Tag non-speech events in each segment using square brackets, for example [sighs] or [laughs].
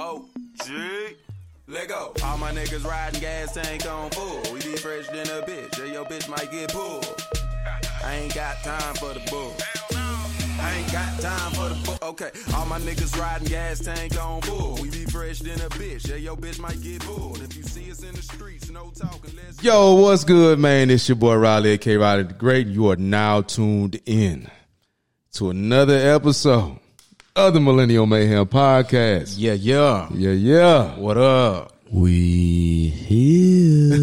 OG. Let go. All my niggas riding gas tank on full. We be fresh than a bitch. Yeah, your bitch might get pulled. I ain't got time for the bull. I ain't got time for the bull. Okay, all my niggas riding gas tank on full. We be fresh than a bitch. Yeah, your bitch might get pulled. If you see us in the streets, no talking. Let's Yo, what's good, man? It's your boy Riley, K. Riley the Great. You are now tuned in to another episode of the Millennial Mayhem Podcast. Yeah, yeah. Yeah, yeah. What up? We here.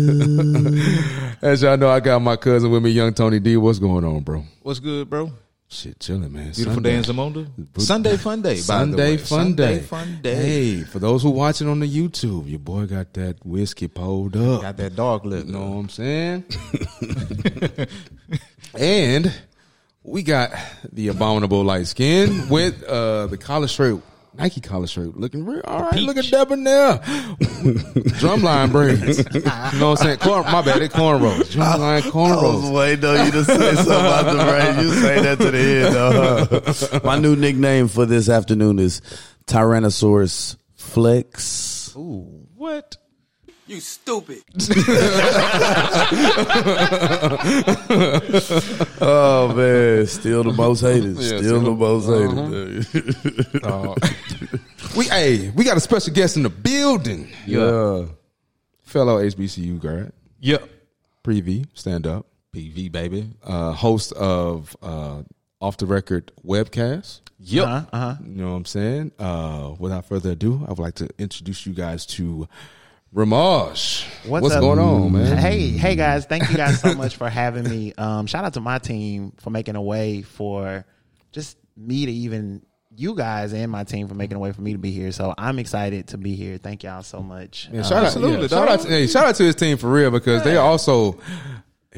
[laughs] As y'all know, I got my cousin with me, Young Tony D. What's going on, bro? What's good, bro? Shit, chilling, man. Beautiful Sunday. day in Zamunda. Sunday fun day. Sunday fun Sunday day. fun day. Hey, for those who watching on the YouTube, your boy got that whiskey pulled up. Got that dog lip. You know what I'm saying? [laughs] and we got the abominable light skin with uh the collar shirt, Nike collar shirt, looking real all right. Look at debonair, drumline braids. You know what I'm saying? Corn, my bad, it cornrows. Drumline I was [laughs] cornrows. waiting on you to say something about the rain. You say that to the end, though. huh? [laughs] My new nickname for this afternoon is Tyrannosaurus Flex. Ooh, what? You stupid. [laughs] Oh man, still the most hated. Yeah, still the most hated. Uh, [laughs] we hey, we got a special guest in the building. Yeah. Fellow HBCU grad, Yep. Prairie View, stand up. PV, baby. uh, host of uh, Off the Record webcast. Yep. Uh-huh. Uh-huh. You know what I'm saying? Uh, without further ado, I would like to introduce you guys to Ramaj. What's, up? going on, man? Hey, hey guys, thank you guys so much for having me. Um, shout out to my team for making a way for just me to even you guys and my team for making a way for me to be here. So I'm excited to be here. Thank y'all so much. Yeah, shout out, absolutely, yeah, shout out, to, hey, shout out to his team for real because they are also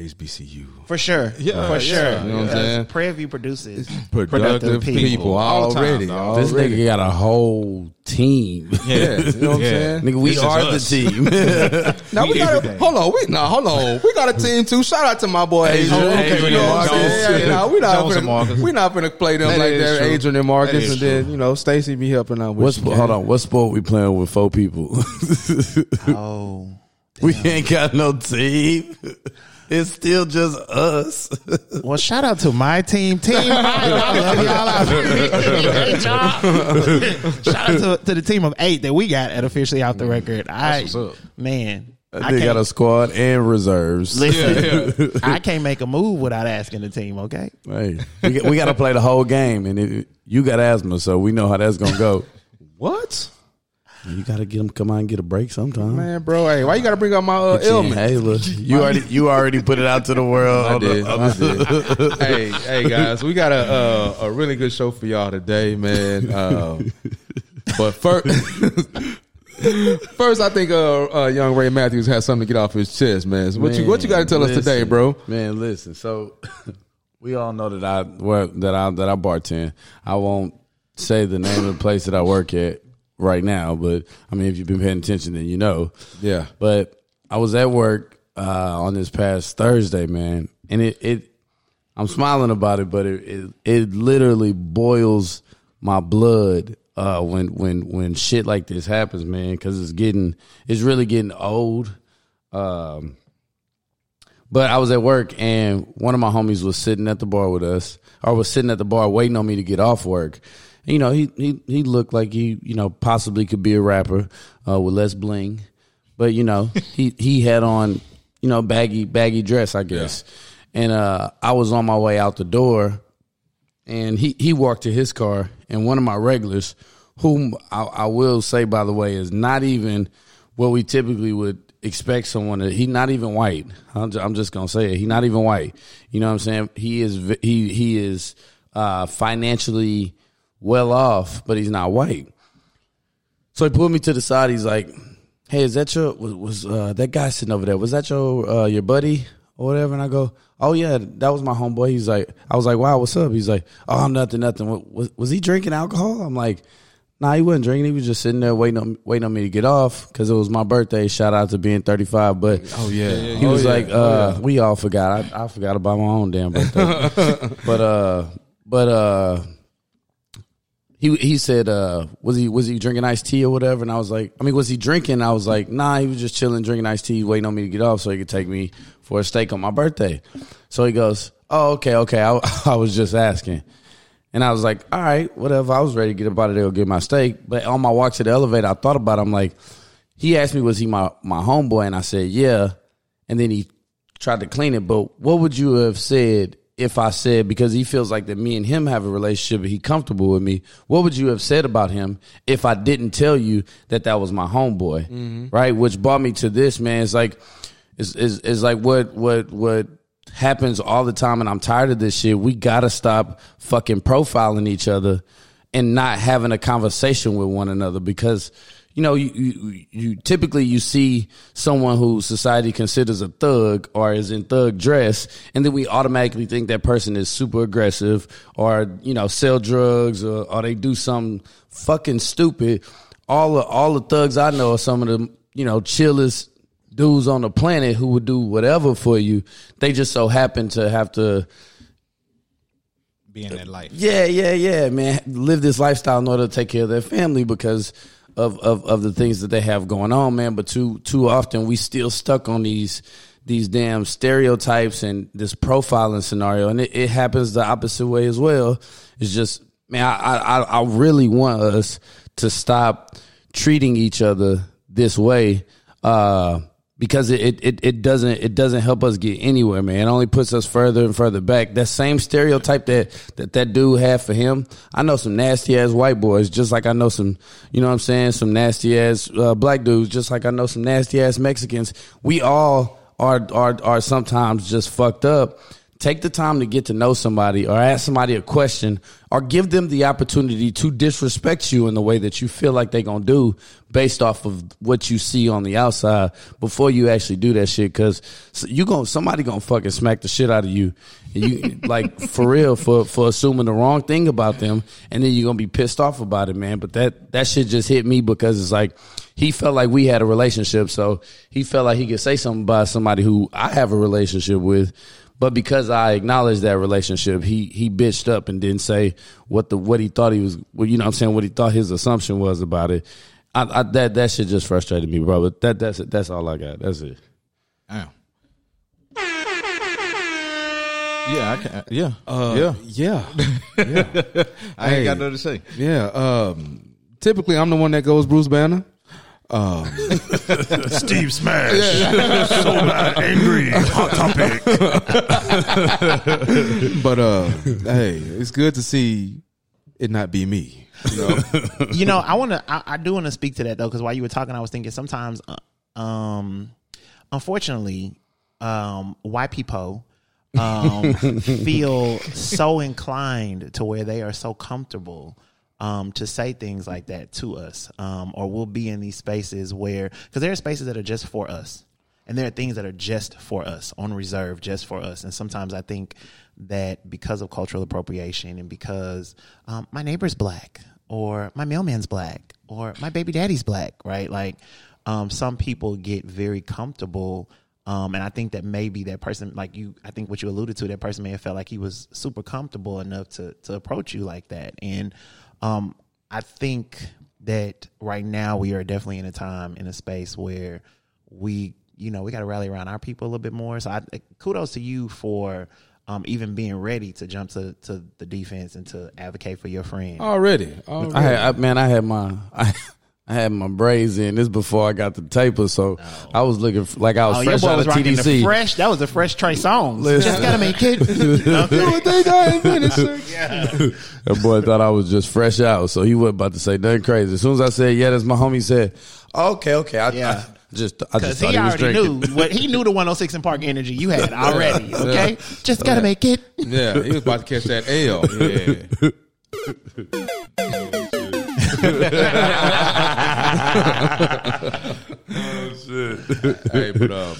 HBCU for sure. Yeah, for yeah. sure. You know what I'm saying? Prairie View produces productive, Productive people, people. All the time, already. This nigga got a whole team. [laughs] yeah, you know what I'm Yeah. saying? nigga, we This are the team. [laughs] [laughs] Now we, We got a, everything. hold on, we nah, hold on. We got a team too. Shout out to my boy Adrian. okay, you know what I'm Marcus. saying? Yeah, nah, we not Jones and Marcus. finna, we not finna play them That like that. true. Adrian and Marcus, and then true. you know Stacy be helping out with. What sport, hold on. What sport we playing with four people? Oh. we ain't got no team. It's still just us. [laughs] Well, shout out to my team. Team I love y'all [laughs] out there. Great job. shout out to, to the team of eight that we got at officially out the mm. record. I what's up. man, I they got can't, a squad and reserves. listen. [laughs] I can't make a move without asking the team. Okay, Hey, we, got- we got to play the whole game, and it, you got asthma, so we know how that's gonna go. What? You got to get them come out and get a break sometime. Man, bro, hey, why you gotta bring up my uh, Get your ailment? inhaler. [laughs] You already you already put it out to the world. I on the- did. I did. [laughs] hey, hey, guys, we got a uh, a really good show for y'all today, man. Um, but first, [laughs] first, I think uh, uh, young Ray Matthews has something to get off his chest, man. So what you what you got to tell us today, bro? Man, listen. So we all know that I work that I that I bartend. I won't say the name of the place that I work at right now, but I mean, if you've been paying attention, then you know. Yeah, But I was at work uh, on this past Thursday, man, and it, it I'm smiling about it, but it it, it literally boils my blood uh, when when when shit like this happens, man, because it's getting it's really getting old. Um, but I was at work and one of my homies was sitting at the bar with us, or was sitting at the bar waiting on me to get off work. You know, he he he looked like he you know possibly could be a rapper uh, with less bling, but you know [laughs] he he had on you know baggy baggy dress, I guess. And uh, I was on my way out the door, and he he walked to his car, and one of my regulars, whom I, I will say by the way is not even what we typically would expect someone to. He not even white. I'm just, I'm just gonna say it. He not even white. You know what I'm saying? He is he he is uh, financially well off, but he's not white. So he pulled me to the side. He's like, "Hey, is that your was, was uh, that guy sitting over there? Was that your uh, your buddy or whatever?" And I go, "Oh yeah, that was my homeboy." He's like, "I was like, wow, what's up?" He's like, "Oh, I'm nothing, nothing." What- Was was he drinking alcohol? I'm like, "Nah, he wasn't drinking. He was just sitting there waiting on waiting on me to get off because it was my birthday. Shout out to being 35." But Oh yeah, he was like, uh, "We all forgot. I, I forgot about my own damn birthday." [laughs] but uh, but uh, he he said, uh, was he was he drinking iced tea or whatever? And I was like, I mean, was he drinking? I was like, nah, he was just chilling, drinking iced tea, waiting on me to get off so he could take me for a steak on my birthday. So he goes, oh, okay, okay. I, [laughs] I was just asking. And I was like, all right, whatever. I was ready to get up out of there and get my steak. But on my walk to the elevator, I thought about it. I'm like, he asked me, was he my, my homeboy? And I said, yeah. And then he tried to clean it. But what would you have said if I said, because he feels like that me and him have a relationship he comfortable with me, what would you have said about him if I didn't tell you that that was my homeboy? Mm-hmm. Right? Which brought me to this, man. It's like, it's, it's, it's like what, what, what happens all the time. And I'm tired of this shit. We gotta stop fucking profiling each other and not having a conversation with one another because you know you, you you typically you see someone who society considers a thug or is in thug dress and then we automatically think that person is super aggressive or you know sell drugs or, or they do something fucking stupid all the all the thugs I know are some of the you know chillest dudes on the planet who would do whatever for you they just so happen to have to Be in that life. yeah, yeah, yeah, man. Live this lifestyle in order to take care of their family because of, of, of the things that they have going on, man. But too too often we still stuck on these these damn stereotypes and this profiling scenario, and it, it happens the opposite way as well. It's just, man, I, I I really want us to stop treating each other this way. Uh, because it, it, it, doesn't it doesn't help us get anywhere, man. It only puts us further and further back. That same stereotype that that, that dude had for him. I know some nasty ass white boys, just like I know some, you know what I'm saying, some nasty ass uh, black dudes, just like I know some nasty ass Mexicans. We all are are are sometimes just fucked up. Take the time to get to know somebody or ask somebody a question or give them the opportunity to disrespect you in the way that you feel like they're going to do based off of what you see on the outside before you actually do that shit cuz you going somebody going to fucking smack the shit out of you. And you like for real for for assuming the wrong thing about them and then you're going to be pissed off about it, man. But that that shit just hit me because it's like he felt like we had a relationship, so he felt like he could say something about somebody who I have a relationship with. But because I acknowledged that relationship, he he bitched up and didn't say what the what he thought he was. Well, you know, what I'm saying what he thought his assumption was about it. I, I, that that shit just frustrated me, bro. But that that's it. That's all I got. That's it. Damn. Yeah, I can. Yeah, Uh, yeah. yeah, [laughs] I Hey. ain't got nothing to say. yeah. Um, typically, I'm the one that goes Bruce Banner. Um, [laughs] Steve Smash. [laughs] so mad, angry, hot topic. [laughs] but uh, hey, it's good to see it not be me. You know? you know, I want to. I, I do want to speak to that though, because while you were talking, I was thinking sometimes, uh, um, unfortunately, um, white people um, feel so inclined to where they are so comfortable. Um, to say things like that to us, um, or we'll be in these spaces where, because there are spaces that are just for us, and there are things that are just for us, on reserve, just for us. And sometimes I think that because of cultural appropriation and because um, my neighbor's black, or my mailman's black, or my baby daddy's black, right? Like um, some people get very comfortable. Um, and I think that maybe that person, like you, I think what you alluded to, that person may have felt like he was super comfortable enough to to approach you like that. And um, I think that right now we are definitely in a time in a space where we, you know, we got to rally around our people a little bit more. So I kudos to you for um, even being ready to jump to, to the defense and to advocate for your friend. already, already. I had I, man, I had my [laughs] I, I had my braids in. This before I got the taper, so I was looking f- like I was Oh, your fresh boy out was of rocking the TDC. fresh. That was a fresh Trey Songz. Just gotta make it. [laughs] [laughs] [laughs] That boy thought I was just fresh out, so he wasn't about to say nothing crazy. As soon as I said, "Yeah, that's my homie," said, "Okay, okay." I, Yeah. I just I just thought he he, was already drinking. knew what he knew the 106 & Park energy you had already. Okay, just gotta make it. yeah, he was about to catch that L. Yeah. Hey, but um,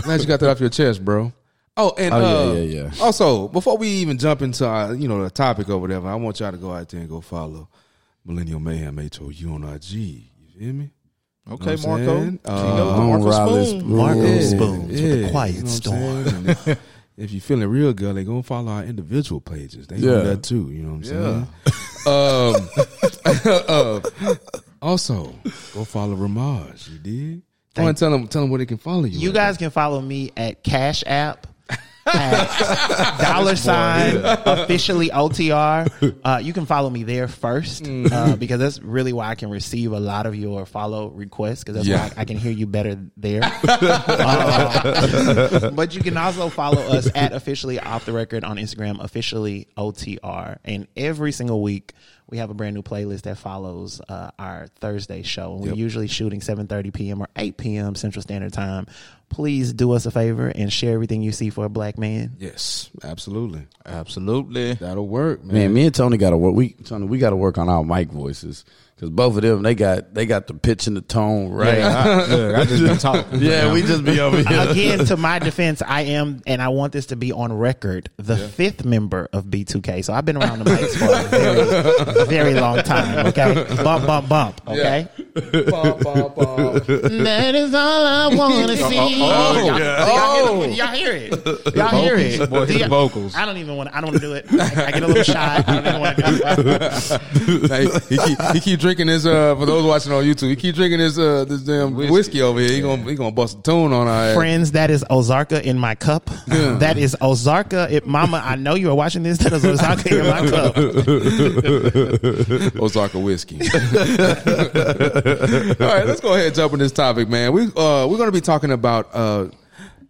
glad you got that off your chest, bro. Oh, and Oh, yeah, uh, yeah, yeah. Also, before we even jump into uh, you know the topic or whatever, I want y'all to go out there and go follow Millennial Mayhem HOU on IG. You feel me? Okay, Know Marco. saying? King Uh, of Marco Spoon. Spoon. Marco Yeah. Spoons with the quiet you know storm. if- if you feeling real good, they gonna follow our individual pages. They Yeah. do that too. You know what I'm saying? [laughs] Um, uh, [laughs] also, go follow Ramaj. You did. Go and tell them tell them where they can follow you. You at. guys can follow me at Cash App. [laughs] dollar sign officially OTR. Uh, you can follow me there first Mm. uh, because that's really why I can receive a lot of your follow requests because that's Yeah. why I, I can hear you better there. [laughs] Uh, but you can also follow us at officially off the record on Instagram, officially OTR, and every single week we have a brand new playlist that follows uh, our Thursday show. And we're usually shooting 7:30 p.m. or 8 p.m. Central Standard Time. Please do us a favor and share everything you see for a black man. Yes, absolutely. Absolutely. That'll work, man. Man, me and Tony got to work. We Tony, we got to work on our mic voices because both of them they got they got the pitch and the tone right. Yeah, I, look, I just been [laughs] talking. we just be over here. Again, to my defense, I am, and I want this to be on record, the fifth member of B2K. So I've been around the mics for a very, very long time. Okay, bump, bump, bump. Okay, Bum, bum, bum. that is all I [laughs] want to oh, see. oh, y'all, yeah. y'all, y'all hear it? Y'all oh. hear it? [laughs] Vocals, boy, Do the y'all- vocals. I don't even want. to I don't want to do it. I, I get a little shy. I don't even want to do it. He, keep, he keep drinking his uh for those watching on YouTube. He keep drinking his uh this damn whiskey, over here. He gonna he gonna bust a tune on our ass. Friends, that is Ozarka in my cup. That is Ozarka. If Mama, I know you are watching this. That is Ozarka in my cup. [laughs] Ozarka whiskey. [laughs] All right, let's go ahead and jump in this topic, man. We uh we're gonna be talking about uh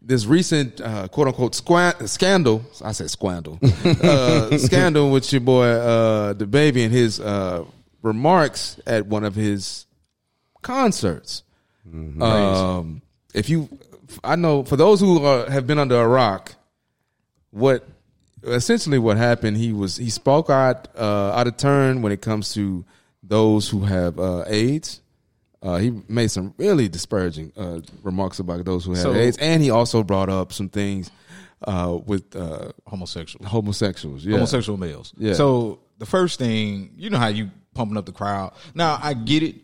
this recent uh, quote unquote squa- scandal. I said scandal. [laughs] uh, scandal with your boy uh DaBaby and his uh remarks at one of his concerts. Um, if you, I know for those who uh, have been under a rock, what essentially what happened, he was he spoke out uh, out of turn when it comes to those who have uh, AIDS. Uh, he made some really disparaging uh, remarks about those who have So- AIDS, and he also brought up some things uh, with uh, Homosexual. homosexuals. Yeah. Homosexual males. Yeah. So the first thing, you know how you pumping up the crowd. Now I get it.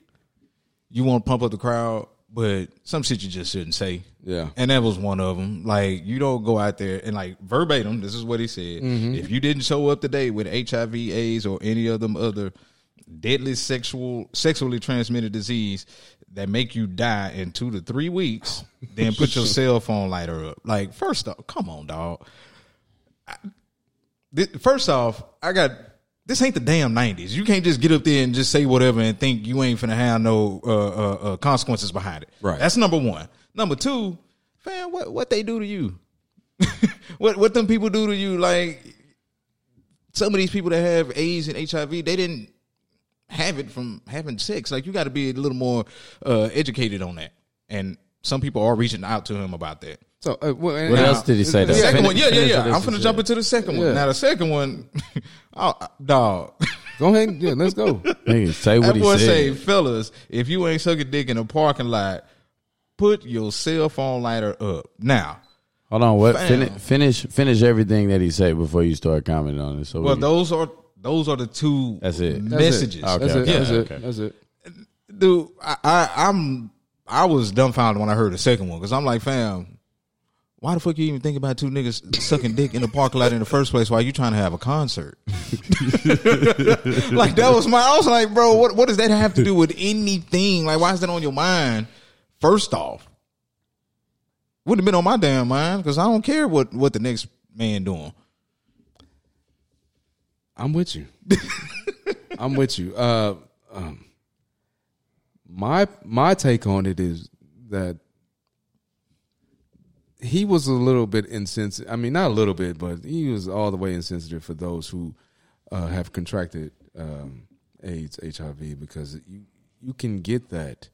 You want to pump up the crowd, but some shit you just shouldn't say. Yeah. And that was one of them. Like you don't go out there and like verbatim. This is what he said. Mm-hmm. If you didn't show up today with HIV, AIDS, or any of them other deadly sexual sexually transmitted disease that make you die in two to three weeks, then put your [laughs] cell phone lighter up. Like first off, come on, dog. Th- First off, I got this ain't the damn nineties. You can't just get up there and just say whatever and think you ain't finna have no uh, uh, uh, consequences behind it. Right. That's number one. Number two, fam, what what they do to you? [laughs] what what them people do to you? Like some of these people that have AIDS and HIV, they didn't have it from having sex. Like you got to be a little more uh, educated on that. And some people are reaching out to him about that. So, uh, well, What now- else did he say? The though? second one, yeah, yeah, yeah. I'm gonna jump into the second one. Yeah. Now the second one, [laughs] oh, dog. Go ahead. Yeah, let's go. [laughs] Nigga, say what That he boy said. say, fellas, if you ain't sucking dick in a parking lot, put your cell phone lighter up. Now, Hold on, what? Fam. Finish, finish, finish everything that he said before you start commenting on it. So well, we- those are those are the two That's it. That's messages. It. That's Okay, it. okay, That's okay. it. That's it. Dude, I, I I'm I was dumbfounded when I heard the second one because I'm like, fam, why the fuck you even think about two niggas sucking dick in the parking lot in the first place while you trying to have a concert? [laughs] like that was my. I was like, bro, what what does that have to do with anything? Like, why is that on your mind? First off, wouldn't have been on my damn mind because I don't care what what the next man doing. I'm with you. [laughs] I'm with you. Uh, um, my my take on it is that he was a little bit insensitive. I mean, not a little bit, but he was all the way insensitive for those who uh, have contracted um, AIDS, HIV, because you you can get that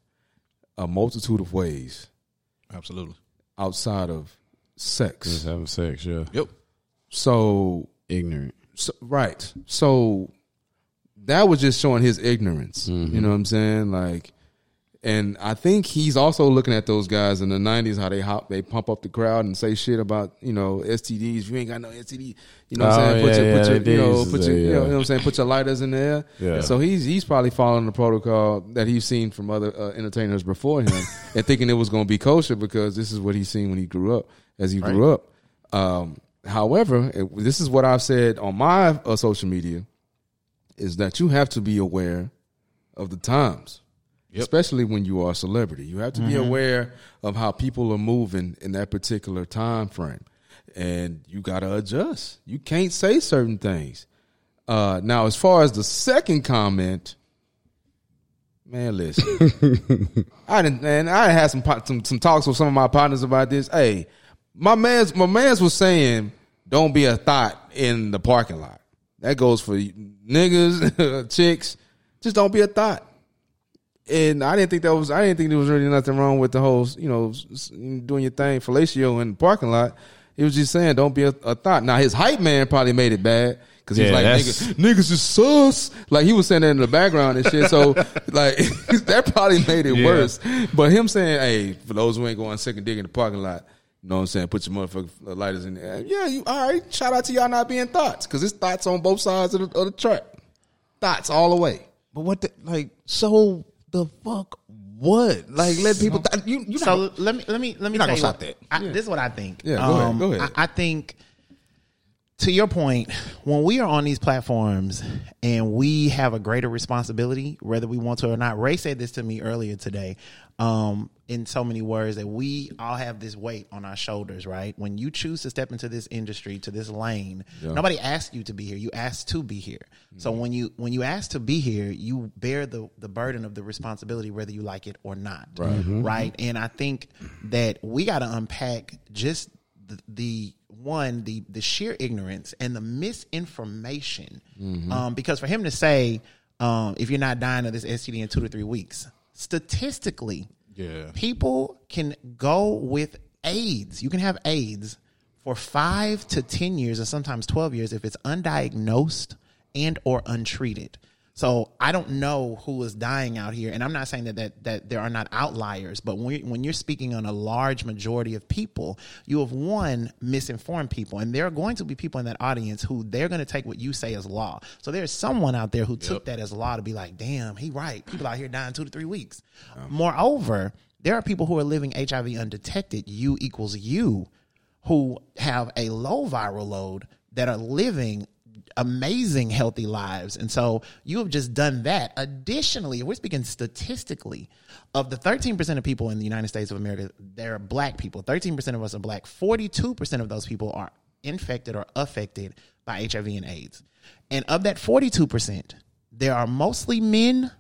a multitude of ways Absolutely. outside of sex. Just having sex, yeah. Yep. So Ignorant. So, right. So that was just showing his ignorance. You know what I'm saying? Like, and I think he's also looking at those guys in the '90s how they hop, they pump up the crowd and say shit about you know STDs. You ain't got no STD. You know what I'm Oh, saying? Put your, put your, you know, put your, you know, yeah. you know what I'm saying? Put your lighters in there. Yeah. So he's he's probably following the protocol that he's seen from other uh, entertainers before him, [laughs] and thinking it was going to be kosher because this is what he's seen when he grew up, as he grew up. Um, however, it- this is what I've said on my uh, social media is that you have to be aware of the times, especially when you are a celebrity. You have to be aware of how people are moving in that particular time frame, and you got to adjust. You can't say certain things. Uh, now, as far as the second comment, man, listen, [laughs] I didn't, and I had some, some some talks with some of my partners about this. Hey, my man's my man's was saying, don't be a thought in the parking lot. That goes for niggas, [laughs] chicks. Just don't be a thought. And I didn't think that was. I didn't think there was really nothing wrong with the whole, you know, doing your thing, fellatio in the parking lot. He was just saying, don't be a, a thought. Now his hype man probably made it bad because he's Yeah, like, niggas, niggas is sus. Like he was saying that in the background and shit. So [laughs] like [laughs] that probably made it Yeah. worse. But him saying, hey, for those who ain't going second dig in the parking lot, you know what I'm saying? Put your motherfucking lighters in there. Yeah, you all right. Shout out to y'all not being thoughts because it's thoughts on both sides of the, of the track. Thoughts all the way. But what the like? So the fuck? What? Like let people? Th- you you So not, let me let me let me not gonna what, stop that. I, This is what I think. Um, Yeah, go ahead, go ahead. I, I think to your point, when we are on these platforms and we have a greater responsibility, whether we want to or not. Ray said this to me earlier today, um, in so many words that we all have this weight on our shoulders, right? When you choose to step into this industry, to this lane, nobody asked you to be here. You asked to be here. So when you when you ask to be here, you bear the the burden of the responsibility, whether you like it or not, right? Right. And I think that we got to unpack just the, the one the the sheer ignorance and the misinformation um, because for him to say um, if you're not dying of this STD in two to three weeks statistically Yeah. people can go with AIDS. You can have AIDS for five to ten years and sometimes 12 years if it's undiagnosed and or untreated so I don't know who is dying out here, and I'm not saying that that, that there are not outliers, but when, when you're speaking on a large majority of people, you have one misinformed people, and there are going to be people in that audience who they're going to take what you say as law. So there's someone out there who took that as law to be like, "Damn, he right. People out here dying two to three weeks." Moreover, there are people who are living HIV undetected. U equals U, who have a low viral load that are living amazing healthy lives. And so you have just done that. Additionally, we're speaking statistically, of the 13% of people in the United States of America, there are black people. 13% of us are black. 42% of those people are infected or affected by HIV and AIDS. And of that 42%, there are mostly men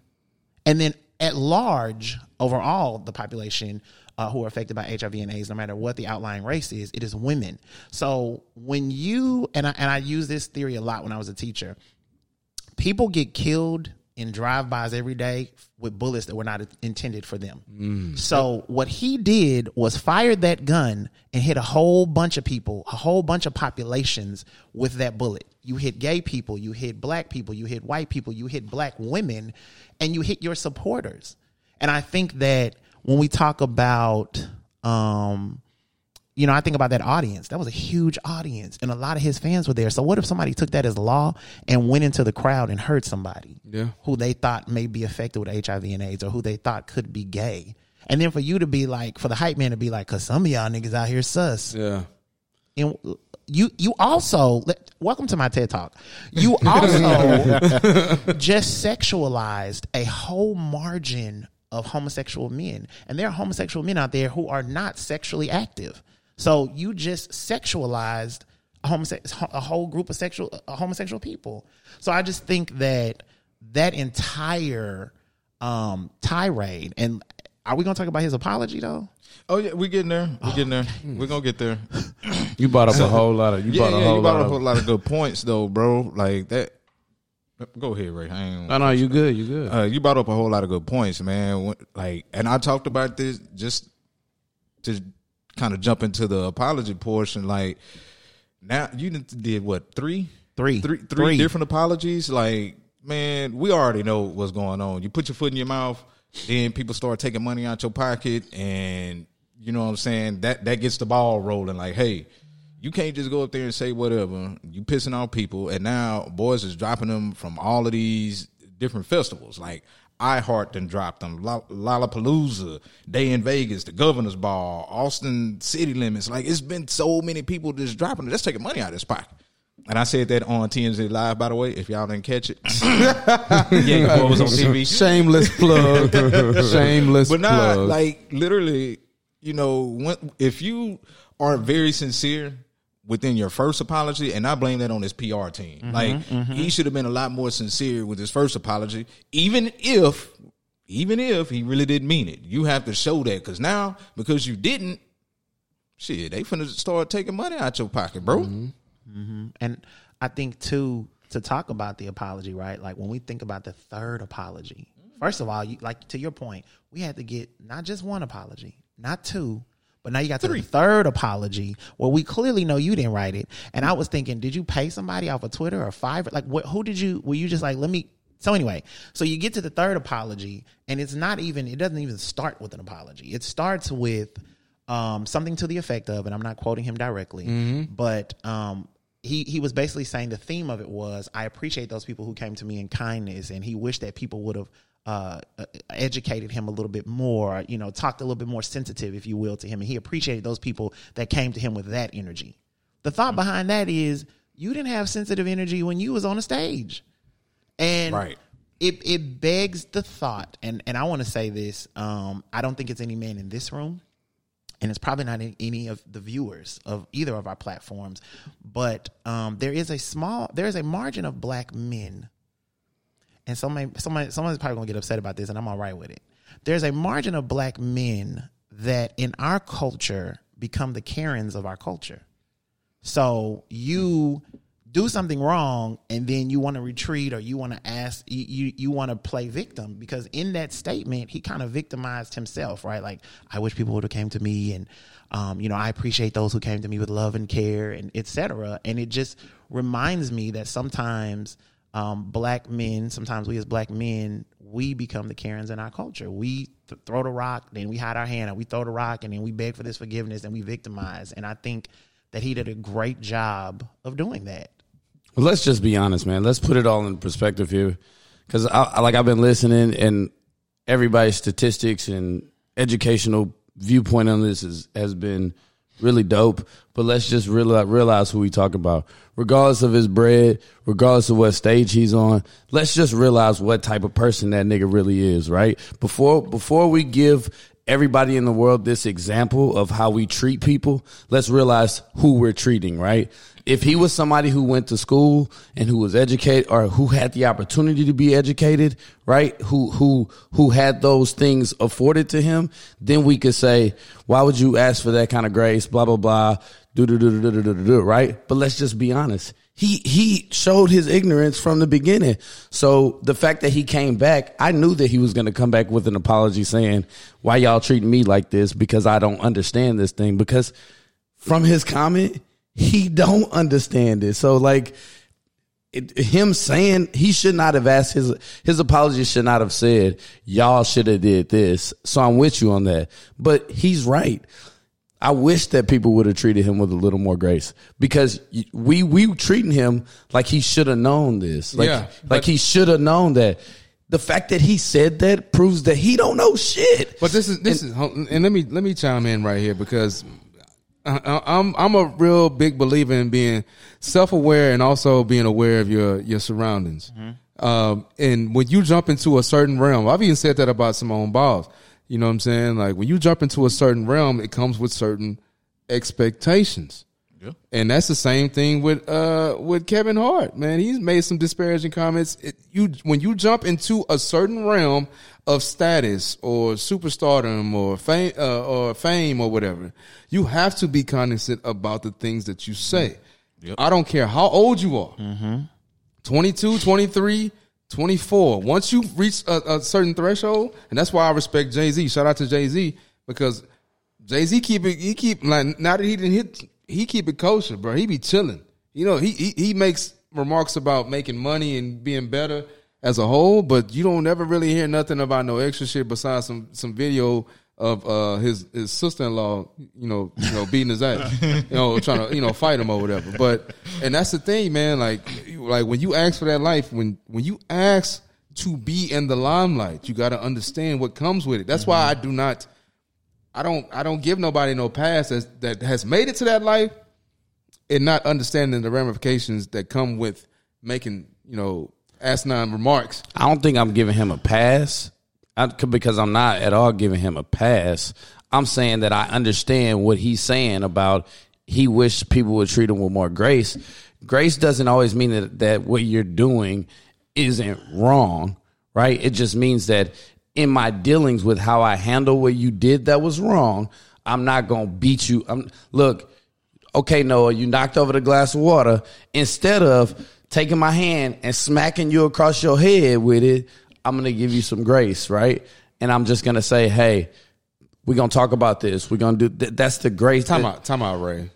and then at large, overall, the population uh, who are affected by HIV and AIDS, no matter what the outlying race is, it is women. So when you and I, and I use this theory a lot when I was a teacher, people get killed in drive-bys every day with bullets that were not intended for them. So what he did was fired that gun and hit a whole bunch of people, a whole bunch of populations with that bullet. You hit gay people, you hit black people, you hit white people, you hit black women, and you hit your supporters. And I think that when we talk about um you know, I think about that audience. That was a huge audience, and a lot of his fans were there. So, what if somebody took that as law and went into the crowd and hurt somebody Yeah. who they thought may be affected with HIV and AIDS or who they thought could be gay? And then for you to be like, for the hype man to be like, because some of y'all niggas out here sus. Yeah. And you, you also, welcome to my TED Talk. You [laughs] also just sexualized a whole margin of homosexual men. And there are homosexual men out there who are not sexually active. So you just sexualized a, homose- a whole group of sexual uh, homosexual people. So I just think that that entire um, tirade and are we going to talk about his apology though? Oh yeah, we're getting there. We're getting there. We're gonna get there. You brought up a whole lot of. You yeah, brought a whole You brought lot up of. a lot of good points though, bro. Like that. Go ahead, Ray. I ain't, No, no, you good. You good. uh, you brought up a whole lot of good points, man. Like, and I talked about this just to kind of jump into the apology portion. Like, now you did what three, Three. three, three Three. different apologies. Like, man, we already know what's going on. You put your foot in your mouth, then people start taking money out your pocket, and you know what I'm saying. That that gets the ball rolling. Like, hey. You can't just go up there and say whatever. You pissing off people, and now boys is dropping them from all of these different festivals. Like iHeart then dropped them, Lollapalooza, Day N Vegas, the Governor's Ball, Austin City Limits. Like it's been so many people just dropping it. That's taking money out of his pocket. and I said that on TMZ Live, by the way, if y'all didn't catch it. [laughs] yeah, Boy was on TV. [laughs] Shameless plug. Shameless But not plug. like literally, you know, when, if you are very sincere within your first apology, and I blame that on his PR team. Mm-hmm, like mm-hmm. he should have been a lot more sincere with his first apology, even if, even if he really didn't mean it. You have to show that because now because you didn't, shit, they finna start taking money out your pocket, bro. Mm-hmm, mm-hmm, And I think too to talk about the apology, right? Like when we think about the third apology, first of all, you, like to your point, we had to get not just one apology, not two, but now you got to the third apology where we clearly know you didn't write it. And I was thinking, did you pay somebody off of Twitter or Fiverr? Like, what, who did you? Were you just like, let me? So anyway, so you get to the third apology, and it's not even. It doesn't even start with an apology. It starts with um, something to the effect of, and I'm not quoting him directly, but um, he he was basically saying the theme of it was I appreciate those people who came to me in kindness, and he wished that people would have uh, uh, educated him a little bit more, you know, talked a little bit more sensitive, if you will, to him, and he appreciated those people that came to him with that energy. The thought behind that is you didn't have sensitive energy when you was on a stage, and Right. it it begs the thought, and and I want to say this, um, I don't think it's any man in this room and it's probably not in any of the viewers of either of our platforms but um, there is a small there is a margin of black men and somebody somebody someone's probably gonna get upset about this and i'm all right with it. There's a margin of black men that in our culture become the karens of our culture. So you do something wrong and then you want to retreat or you want to ask you you, you want to play victim because in that statement he kind of victimized himself right? Like i wish people would have came to me and um, you know i appreciate those who came to me with love and care and etc and it just reminds me that sometimes um, black men sometimes we as black men we become the karens in our culture. We th- throw the rock then we hide our hand and we throw the rock and then we beg for this forgiveness and we victimize. And i think that he did a great job of doing that. Well, let's just be honest, man. Let's put it all in perspective here, because I, I like I've been listening, and everybody's statistics and educational viewpoint on this is, has been really dope. But let's just realize, realize who we talk about, regardless of his bread, regardless of what stage he's on. Let's just realize what type of person that nigga really is, right? Before before we give everybody in the world this example of how we treat people, let's realize who we're treating, right? If he was somebody who went to school and who was educated or who had the opportunity to be educated, right? Who who who had those things afforded to him, then we could say, why would you ask for that kind of grace, blah blah blah, do do do do do do do, do right? But let's just be honest. He he showed his ignorance from the beginning. So the fact that he came back, I knew that he was going to come back with an apology saying, "Why y'all treating me like this because I don't understand this thing." Because from his comment, he don't understand it. So like it, him saying he should not have asked his his apology should not have said y'all should have did this. So I'm with you on that. But he's right. I wish that people would have treated him with a little more grace because we we treating him like he should have known this. Like, Yeah, like he should have known that. The fact that he said that proves that he don't know shit. But this is this is and let me let me chime in right here because I, I- I'm I'm a real big believer in being self aware and also being aware of your your surroundings. Mm-hmm. Um, and when you jump into a certain realm, I've even said that about Simone Biles. You know what I'm saying? Like when you jump into a certain realm, it comes with certain expectations. Yeah. And that's the same thing with uh with Kevin Hart, man. He's made some disparaging comments. It, you when you jump into a certain realm of status or superstardom or fame uh, or fame or whatever, you have to be cognizant about the things that you say. I don't care how old you are. 22, 23, 24. Once you reach a, a certain threshold, and that's why I respect Jay Z. Shout out to Jay Z because Jay Z keep it. He keep like now that he didn't hit, he keep it kosher, bro. He be chilling. You know, he, he he makes remarks about making money and being better as a whole, but you don't ever really hear nothing about no extra shit besides some some video of uh his his sister in law, you know, you know, beating his ass, you know, trying to you know fight him or whatever. But and that's the thing, man. Like like when you ask for that life, when when you ask to be in the limelight, you got to understand what comes with it. That's why I do not. I don't I don't give nobody no pass that that has made it to that life and not understanding the ramifications that come with making you know asinine remarks. I don't think I'm giving him a pass I, because I'm not at all giving him a pass. I'm saying that I understand what he's saying about he wished people would treat him with more grace. Grace doesn't always mean that, that what you're doing isn't wrong, right? It just means that in my dealings with how I handle what you did that was wrong, I'm not gonna beat you. I'm look, okay, Noah, you knocked over the glass of water. Instead of taking my hand and smacking you across your head with it, I'm gonna give you some grace, right? And I'm just gonna say, hey, we're gonna talk about this. We're gonna do th- that's the grace. Time out, time out, Ray.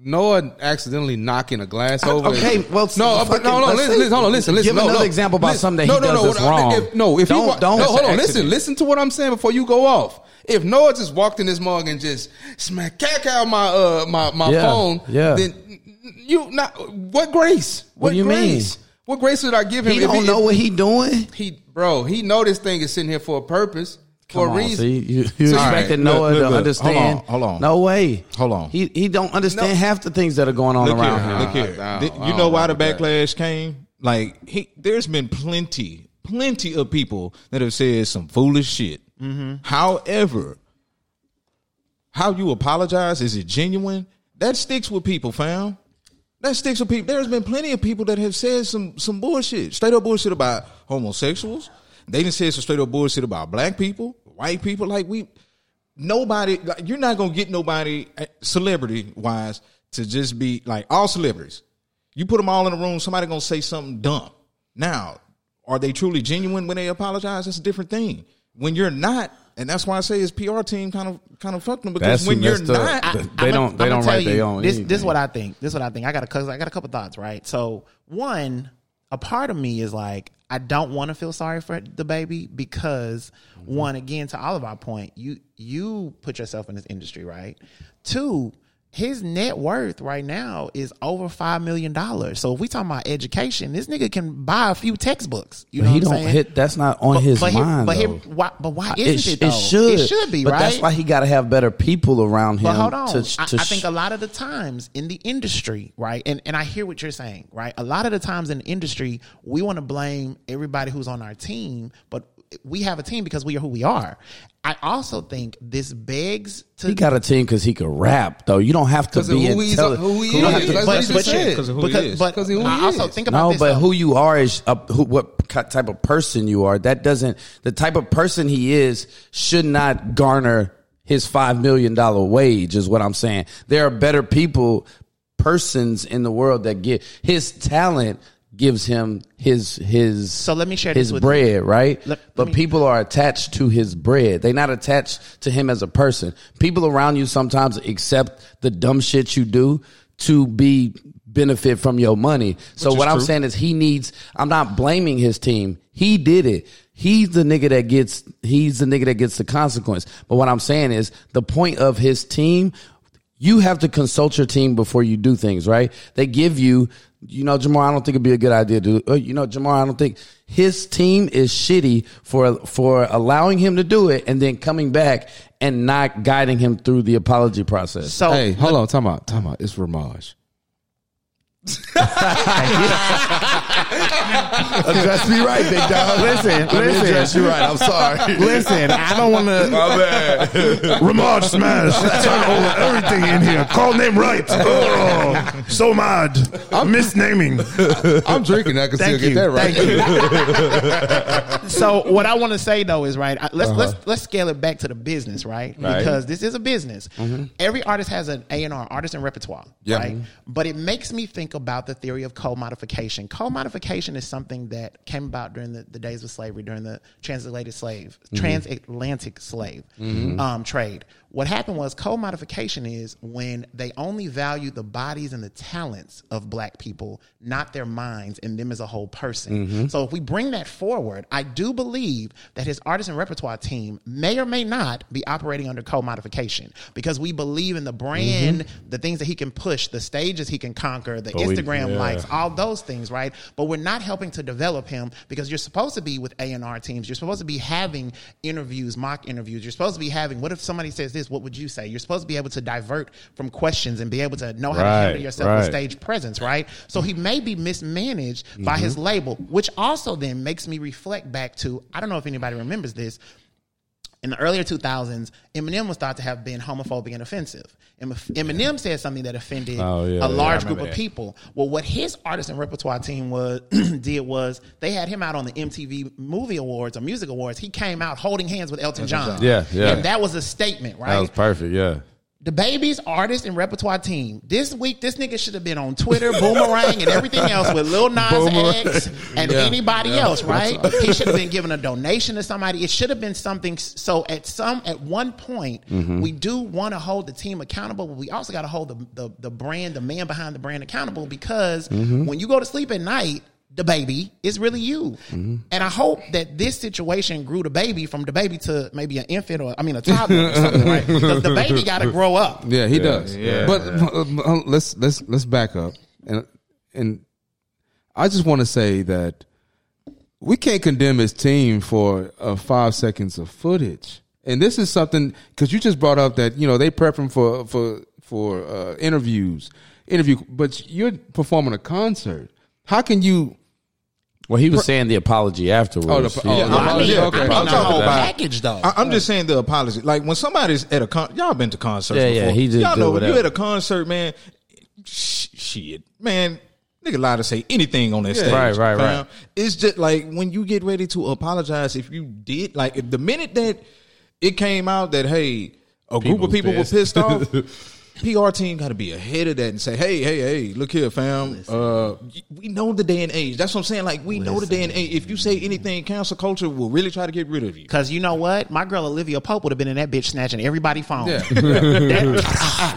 Noah accidentally knocking a glass over. okay, well, no, fucking- no, no, listen, listen, hold on, listen, listen. give no, another no. example about Listen, something that he no, does no, that's no, wrong. If, no, if Don't- he don't- no, hold on, listen, listen to what I'm saying before you go off. If Noah just walked in this mug and just smack cack out my uh my my Yeah, phone, yeah. then you not what grace? What do you mean? What grace would I give him? he if don't know what he doing. he bro, he know this thing is sitting here for a purpose, for a on, reason. see, you, you So- expected All right, Noah look, look, to look. understand. Hold on, hold on. No way. Hold on. He he don't understand No. half the things that are going on Look around here, him. look here. Nah, Th- I you don't know why the about that. backlash came? Like he, there's been plenty, plenty of people that have said some foolish shit. Mm-hmm. However, how you apologize is it genuine? That sticks with people, fam. That sticks with people. There's been plenty of people that have said some some bullshit, straight up bullshit about homosexuals. They didn't say some straight up bullshit about black people, white people. Like we, nobody. Like, you're not gonna get nobody, eh, celebrity wise, to just be like all celebrities. You put them all in a room, somebody gonna say something dumb. Now, are they truly genuine when they apologize? That's a different thing. When you're not, and that's why I say his PR team kind of kind of fucked them because That's when you're not, I- They I'ma- don't- they don't write their own This, this is what I think. This is what I think. I got a I got a couple thoughts, right? So one, a part of me is like, I don't want to feel sorry for DaBaby because mm-hmm. one, again, to all of our point, you you put yourself in this industry, right? Two, his net worth right now is over five million dollars. So if we talking about education, this nigga can buy a few textbooks. You know he what don't saying? hit. That's not on But- his but mind. but here- though. why- but why It isn't it, though? It should. It should be, but right? that's why he got to have better people around him. But hold on. To, I, to I think a lot of the times in the industry, right? And and I hear what you're saying, right? A lot of the times in the industry, we want to blame everybody who's on our team, but we have a team because we are who we are. I also think this begs to he got a team because he could rap. Though you don't have to be who he's- intelligent. who he You is. to- That's but, what he but, said. Because of who he because, is. but 'Cause of who I also is. think about no, this. but though. who you are is uh, who, what type of person you are. That doesn't the type of person he is should not garner his five million dollar wage. Is what I'm saying. There are better people, persons in the world that get his talent gives him his his So let me share his bread, right? Let- let but me- people are attached to his bread. They're not attached to him as a person. People around you sometimes accept the dumb shit you do to be benefit from your money. So what I'm saying is he needs I'm not blaming his team. He did it. He's the nigga that gets he's the nigga that gets the consequence. But what I'm saying is the point of his team you have to consult your team before you do things, right? They give you, you know, Jamar, I don't think it'd be a good idea to, uh, you know, Jamar, I don't think his team is shitty for, for allowing him to do it and then coming back and not guiding him through the apology process. so Hey, hold on, time out, time out. It's Ramaj. Address me right, big dog. Listen, Let listen. address you right. I'm sorry. listen, I don't want to. My bad. Ramaj smash. [laughs] Turn over everything in here. Call name right. [laughs] Oh. oh, so mad. I'm misnaming. I'm drinking. I can still Thank get that right. Thank you. [laughs] so what I want to say though is right. Let's uh-huh. let's let's scale it back to the business, right? Because this is a business. Mm-hmm. Every artist has an A and R, artist and repertoire, Yeah. right? But it makes me think about the theory of commodification. Commodification is something that came about during the, the days of slavery, during the transatlantic slave, transatlantic slave um, trade. What happened was commodification is when they only value the bodies and the talents of black people, not their minds and them as a whole person. Mm-hmm. So if we bring that forward, I do believe that his artist and repertoire team may or may not be operating under commodification because we believe in the brand, mm-hmm. the things that he can push, the stages he can conquer, the oh, we- Instagram yeah. likes, all those things, right? But we're not helping to develop him because you're supposed to be with A and R teams. You're supposed to be having interviews, mock interviews. You're supposed to be having. What if somebody says this? What would you say? You're supposed to be able to divert from questions and be able to know how to handle yourself right. stage presence, right? So he may be mismanaged by Mm-hmm. his label, which also then makes me reflect back to. I don't know if anybody remembers this in the earlier 2000s, Eminem was thought to have been homophobic and offensive. Em- Eminem said something that offended Oh, yeah, a large I group of that. people. Well, what his artist and repertoire team was [clears throat] did was they had him out on the MTV Movie Awards or Music Awards. He came out holding hands with Elton John. Yeah, yeah. And that was a statement, right? That was perfect. Yeah. The baby's artist and repertoire team. This week, this nigga should have been on Twitter, Boomerang, and everything else with Lil Nas X and anybody else, right? He should have been given a donation to somebody. It should have been something. So at some, at one point, mm-hmm. we do want to hold the team accountable, but we also got to hold the, the the brand, the man behind the brand accountable because mm-hmm. when you go to sleep at night. DaBaby is really you, and I hope that this situation grew DaBaby from the baby to maybe an infant or I mean a toddler or something, right? Because DaBaby got to [laughs] grow up. Yeah, he does. yeah. but uh, uh, let's let's let's back up, and and I just want to say that we can't condemn his team for uh, five seconds of footage, and this is something because you just brought up that you know they prep him for for for uh, interviews, interview, but you're performing a concert. How can you? Well, he was saying the apology afterwards. Oh, the- oh, He- the I apology, mean, okay. I mean I'm talking about- package though. I, I'm just saying the apology. Like when somebody's at a con, y'all been to concerts. Yeah, yeah, he just Y'all know when you at a concert, man. Shit, man. Nigga allowed to say anything on that stage. Right, right, fam. right. It's just like when you get ready to apologize, if you did, like if the minute that it came out that hey, a group of people pissed. were pissed off. [laughs] PR team got to be ahead of that and say, "Hey, hey, hey, look here, fam. Uh, we know the day and age. That's what I'm saying. Like, we know the day and age. If you say anything, cancel culture will really try to get rid of you. Cause you know what, my girl Olivia Pope would have been in that bitch snatching everybody's phone. Yeah. [laughs]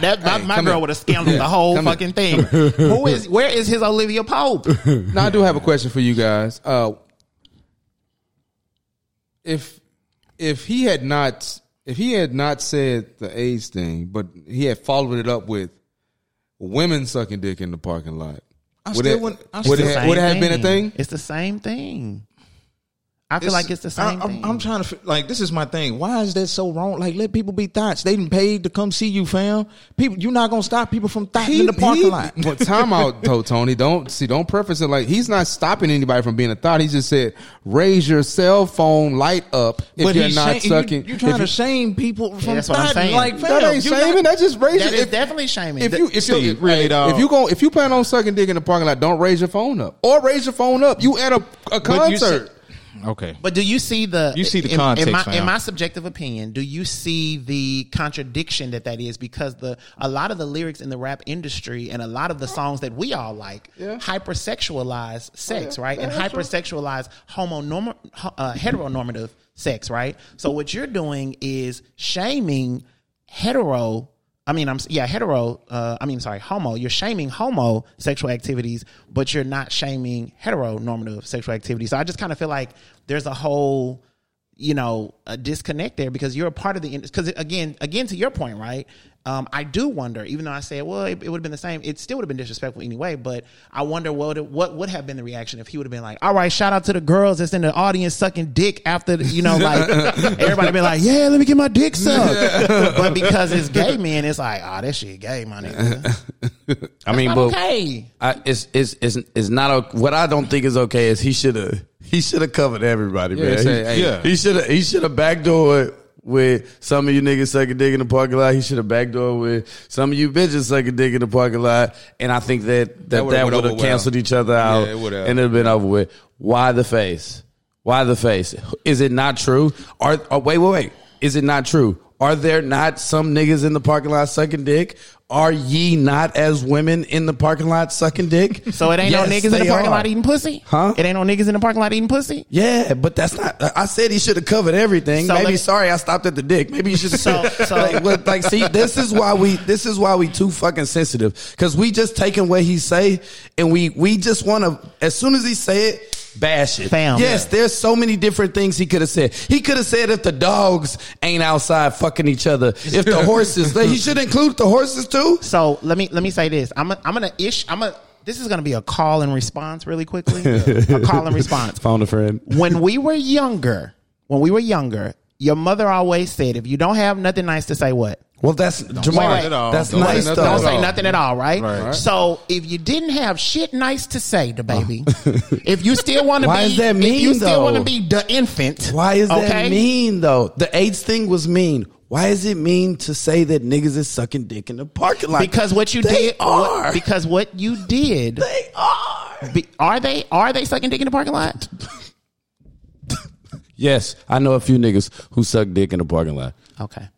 that, that- my, my girl would have scammed the whole Come here. fucking thing. Who is? Where is his Olivia Pope? [laughs] Now I do have a question for you guys. Uh, if if he had not if he had not said the AIDS thing, but he had followed it up with women sucking dick in the parking lot, I would still it, wouldn't- I would still- it, would it have been a thing? It's the same thing. I feel like it's the same I, thing. am trying to like this is my thing. Why is that so wrong? Like let people be thoughts. They didn't paid to come see you, fam. People, you're not gonna stop people from thoughts in the parking he- lot. Well, time [laughs] out, though, Tony. Don't see. Don't preface it like he's not stopping anybody from being a thought. He just said, "Raise your cell phone light up if you're he's not shame- sucking." You, are trying if to you- shame people from that's what I'm thought. saying. Like fam, that ain't you not- shaming. That just raises. that is if- definitely shaming. If you if See, you really, if you go if you plan on sucking dick in the parking lot, don't raise your phone up or raise your phone up. You at a, a But you concert. Say- Okay. But do you see the You see the in, context, in my, fam. in my subjective opinion? Do you see the contradiction that that is? Because the a lot of the lyrics in the rap industry and a lot of the songs that we all like Yeah. hypersexualize sex, right? Yeah, and that's true. hypersexualize homonorm uh, heteronormative sex, right? So what you're doing is shaming hetero. I mean, I'm yeah, hetero. Uh, I mean, sorry, homo. You're shaming homo sexual activities, but you're not shaming heteronormative sexual activities. So I just kind of feel like there's a whole, you know, a disconnect there because you're a part of the because again, again to your point, right? Um, I do wonder, even though I said, well, it, it would have been the same, it still would have been disrespectful anyway. But I wonder what what would have been the reaction if he would have been like, all right, shout out to the girls that's in the audience sucking dick after, the, you know, like [laughs] everybody be like, yeah, let me get my dick sucked. but because it's gay men, it's like, oh, that shit gay, my nigga. [laughs] I mean, I'm but okay. I, it's it's it's it's not o- what I don't think is okay is he should have he should have covered everybody, Yeah, man. say, he, hey. Yeah. he should have he should have backdoored with some of you niggas sucking dick in the parking lot. He should have backdoored with some of you bitches sucking dick in the parking lot. And I think that that That that, would've went would have over well. canceled each other out, Yeah, it would've. and it'd have been over with. Why the face? Why the face? Is it not true? Are oh, wait wait wait? Is it not true? Are there not some niggas in the parking lot sucking dick? Are ye not as women in the parking lot sucking dick? [laughs] So it ain't Yes, no niggas in the parking are. lot eating pussy? Huh? It ain't no niggas in the parking lot eating pussy? Yeah, but that's not. I said he should have covered everything. So Maybe sorry I stopped at the dick. Maybe you should. So- So, [laughs] so- like, like, see, this is why we. This is why we too fucking sensitive because we just taking what he say and we we just want to. As soon as he say it. Bash it. Fam. Yes, there's so many different things he could have said. He could have said if the dogs ain't outside fucking each other, if the [laughs] horses, he should include the horses too. So let me let me say this. I'm a, I'm gonna ish. I'm gonna this is going to be a call and response really quickly. [laughs] a call and response. Phone a friend. When we were younger, when we were younger, your mother always said, if you don't have nothing nice to say, what? Well, that's Jamal. wait, wait. That's Don't say nice nothing. Don't say nothing at all, right? Right. So if you didn't have shit nice to say to uh. baby, if you still want to [laughs] be, is that mean, if you still want to be the infant, Why is that mean though? The AIDS thing was mean. Why is it mean to say that niggas is sucking dick in the parking lot? Because what you They did, are. what- because what you did, they are. be, are they are they sucking dick in the parking lot? [laughs] Yes, I know a few niggas who suck dick in the parking lot. Okay.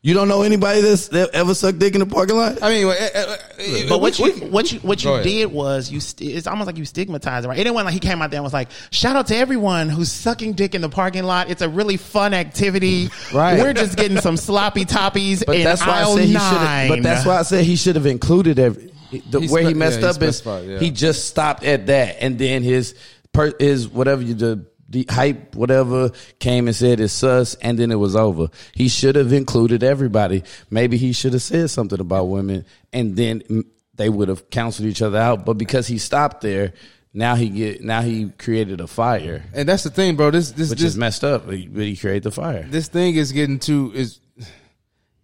You don't know anybody that's that ever sucked dick in the parking lot? I mean, uh, uh, uh, But what you what you what you did was you st- it's almost like you stigmatized it, right? Anyone like he came out there and was like, "Shout out to everyone who's sucking dick in the parking lot. It's a really fun activity. [laughs] Right. We're just getting some sloppy toppies But in that's why aisle I said he should. But that's why I said he should have included every. The, He where he messed yeah, he up is yeah. he just stopped at that, and then his per, his whatever you the, the hype whatever came and said it's sus, and then it was over. He should have included everybody. Maybe he should have said something about women, and then they would have counseled each other out. But because he stopped there, now he get now he created a fire, and that's the thing, bro. This this which this is messed up. But he, but he created the fire. this thing is getting too is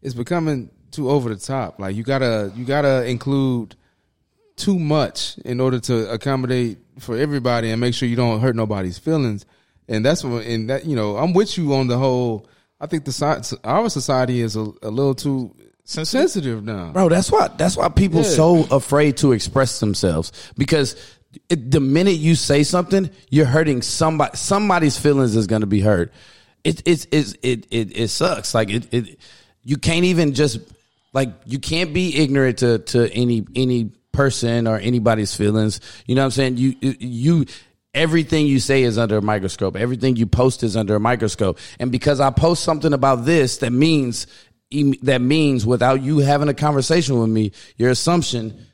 it's becoming too over the top. Like you gotta you gotta include too much in order to accommodate for everybody and make sure you don't hurt nobody's feelings. And that's what and that you know I'm with you on the whole. I think the our society is a, a little too sensitive, now. Bro, that's why that's why people Yeah. so afraid to express themselves because it, the minute you say something, you're hurting somebody. Somebody's feelings is going to be hurt. It it's it's it it it sucks. Like it it you can't even just like you can't be ignorant to to any any person or anybody's feelings. You know what I'm saying? You you everything you say is under a microscope. Everything you post is under a microscope. And because I post something about this, that means that means without you having a conversation with me, your assumption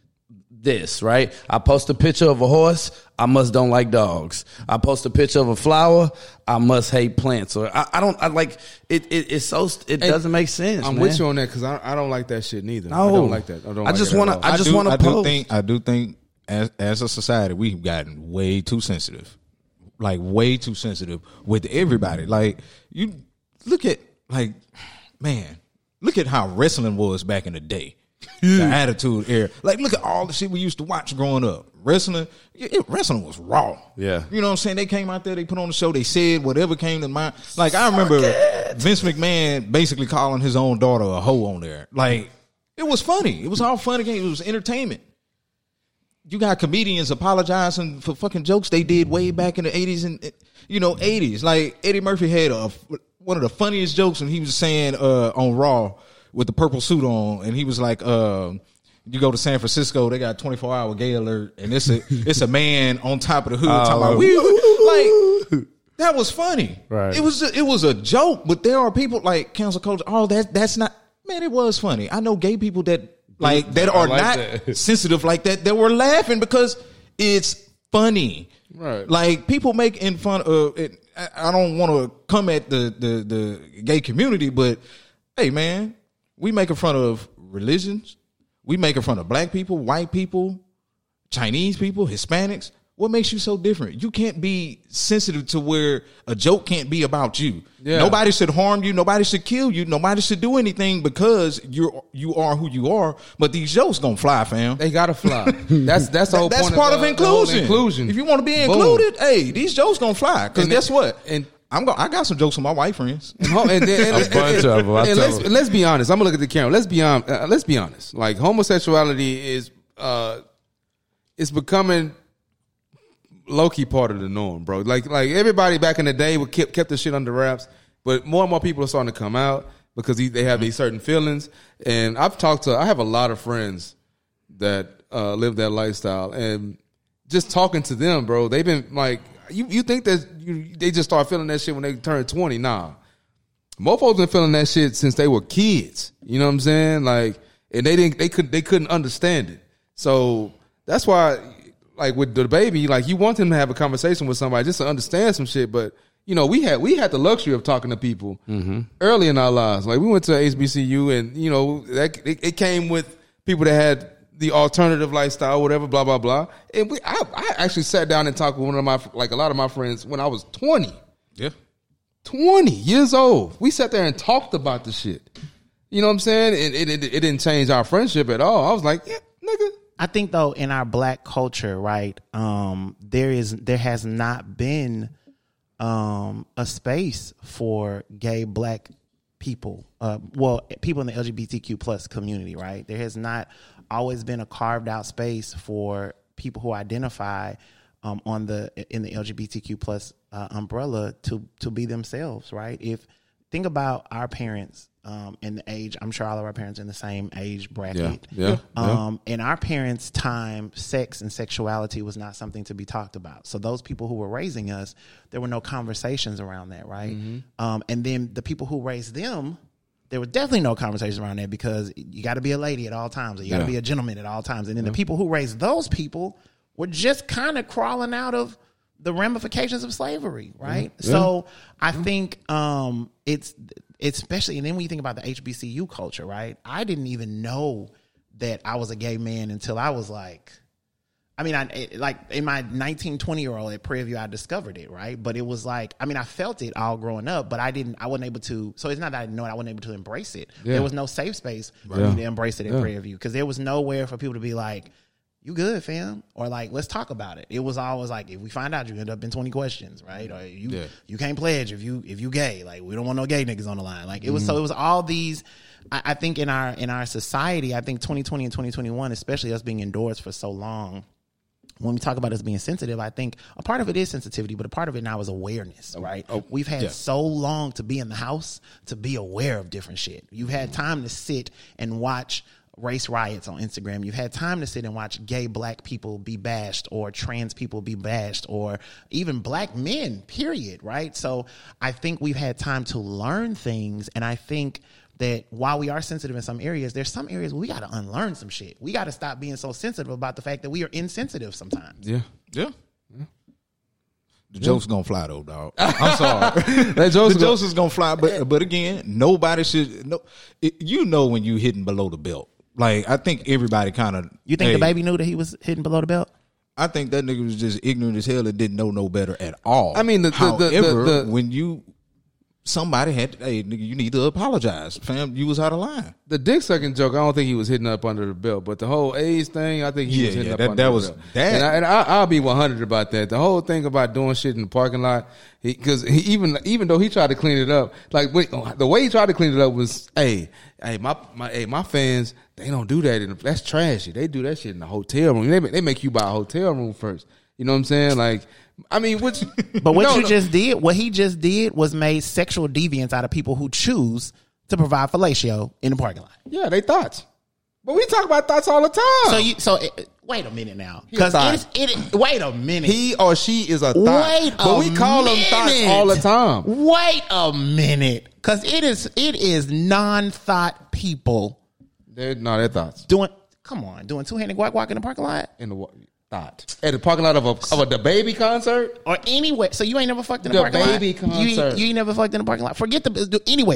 this, right? I post a picture of a horse, I must don't like dogs. I post a picture of a flower, I must hate plants. Or I, I don't I like it, it it's so it doesn't make sense. I'm man. with you on that because I, I don't like that shit neither. No. I don't like that. I don't. I like just wanna- I just wanna I do post. think I do think as as a society we've gotten way too sensitive, like way too sensitive with everybody. Like you look at like man, look at how wrestling was back in the day. The attitude era, like look at all the shit we used to watch growing up. Wrestling, it, it- wrestling was raw. Yeah. you know what I'm saying. They came out there, they put on the show, they said whatever came to mind. Like I remember Vince McMahon basically calling his own daughter a hoe on there. Like it was funny. It was all fun again. It was entertainment. You got comedians apologizing for fucking jokes they did way back in the eighties and you know eighties. Like Eddie Murphy had a one of the funniest jokes when he was saying uh, on Raw with the purple suit on, and he was like, uh, "You go to San Francisco, they got twenty four hour gay alert, and it's a it's a man on top of the hood talking about we like." That was funny. Right. It was a, it was a joke, but there are people like cancel culture. Oh, that that's not man. It was funny. I know gay people that like that are like not that. [laughs] sensitive like that. That were laughing because it's funny. Right. Like people making fun of it. I I don't want to come at the, the the gay community, but hey, man, we making fun of religions. We making fun of black people, white people, Chinese people, Hispanics. What makes you so different? You can't be sensitive to where a joke can't be about you. Yeah. Nobody should harm you. Nobody should kill you. Nobody should do anything because you're you are who you are. But these jokes gonna fly, fam. They gotta fly. [laughs] That's that's the whole That's point part of, of inclusion. inclusion. If you want to be Boom. included, hey, these jokes gonna fly. Because guess what? and- I'm going. I got some jokes with my white friends. [laughs] And ho- and then- and- A bunch and- of 'em, I and tell let's, 'em. let's be honest. I'm gonna look at the camera. Let's be on. Uh, let's be honest. Like homosexuality is, uh, it's becoming low key part of the norm, bro. Like like everybody back in the day would kept kept the shit under wraps, but more and more people are starting to come out because they- they have these certain feelings. And I've talked to. I have a lot of friends that uh, live that lifestyle, and just talking to them, bro, they've been like, you you think that you, they just start feeling that shit when they turn twenty? Nah, Mofos been feeling that shit since they were kids. You know what I'm saying? Like, and they didn't, they could, they couldn't understand it. So that's why, like with DaBaby, like you want them to have a conversation with somebody just to understand some shit. But you know, we had we had the luxury of talking to people mm-hmm. early in our lives. Like we went to HBCU, and you know that it, it came with people that had the alternative lifestyle, whatever, blah blah blah. And we, I, I actually sat down and talked with one of my like a lot of my friends when I was twenty. Yeah. 20 years old. We sat there and talked about the shit. You know what I'm saying? And it, it, it didn't change our friendship at all. I was like, yeah, nigga. I think though in our black culture, right, um, there is there has not been um, a space for gay black people. Uh, well, people in the LGBTQ plus community, right? There has not always been a carved out space for people who identify um, on the in the LGBTQ plus uh, umbrella to to be themselves, right? If think about our parents um, and the age, I'm sure all of our parents are in the same age bracket. Yeah, yeah, Um, in our parents' time, sex and sexuality was not something to be talked about. So those people who were raising us, there were no conversations around that, right? Um, and then the people who raised them, there was definitely no conversations around that because you got to be a lady at all times, or you got to Yeah. be a gentleman at all times. And then the people who raised those people were just kind of crawling out of the ramifications of slavery, right? So I think um, it's especially, and then when you think about the HBCU culture, right? I didn't even know that I was a gay man until I was like, I mean, I it, like in my 19, 20 year old at Prairie View, I discovered it, right? But it was like, I mean, I felt it all growing up, but I didn't, I wasn't able to. So it's not that I didn't know it, I wasn't able to embrace it. There was no safe space for me to embrace it at Prairie View because there was nowhere for people to be like, you good, fam? Or like, let's talk about it. It was always like, if we find out, you end up in twenty questions, right? Or you you can't pledge if you if you gay. Like, we don't want no gay niggas on the line. Like, it was so mm-hmm. it was all these. I, I think in our in our society, I think twenty twenty and twenty twenty one, especially us being indoors for so long. When we talk about us being sensitive, I think a part of it is sensitivity, but a part of it now is awareness, oh, right? Oh, we've had so long to be in the house to be aware of different shit. You've had time to sit and watch race riots on Instagram. You've had time to sit and watch gay black people be bashed or trans people be bashed or even black men, period, right? So I think we've had time to learn things. And I think that while we are sensitive in some areas, there's some areas where we got to unlearn some shit. We got to stop being so sensitive about the fact that we are insensitive sometimes. Yeah. Yeah. The joke's gonna fly though, dog. [laughs] I'm sorry. [laughs] That joke's the go- jokes is gonna fly, but but again, nobody should. No, it, you know when you hitting below the belt. Like I think everybody kind of. You think DaBaby knew that he was hitting below the belt? I think that nigga was just ignorant as hell and didn't know no better at all. I mean, the- the- however, the- the- the- when you somebody had, to, hey, nigga, you need to apologize, fam. You was out of line. The dick sucking joke, I don't think he was hitting up under the belt, but the whole AIDS thing, I think he Yeah, was hitting yeah, up that- under that the was- belt. that- And, I, and I, I'll be one hundred about that. The whole thing about doing shit in the parking lot, because he, even even though he tried to clean it up, like when, the way he tried to clean it up was, hey, hey, my my hey, my fans, they don't do that. In the, that's trashy. They do that shit in the hotel room. They they make you buy a hotel room first. You know what I'm saying? Like, I mean, which, [laughs] But what no, you no. just did, what he just did was made sexual deviants out of people who choose to provide fellatio in the parking lot. yeah, they thoughts. But we talk about thoughts all the time. So you, so it, wait a minute now, because it, it is, it is, wait a minute. He or she is a thought. Wait but we call them thoughts all the time. Wait a minute, because it is it is non-thought people They're no, they're thoughts doing. Come on, doing two-handed guac walk in the parking lot in the thought at the parking lot of a of a DaBaby concert. or anywhere. So you ain't never fucked in the, The parking lot. baby You, concert. you ain't never fucked in the parking lot. Forget the.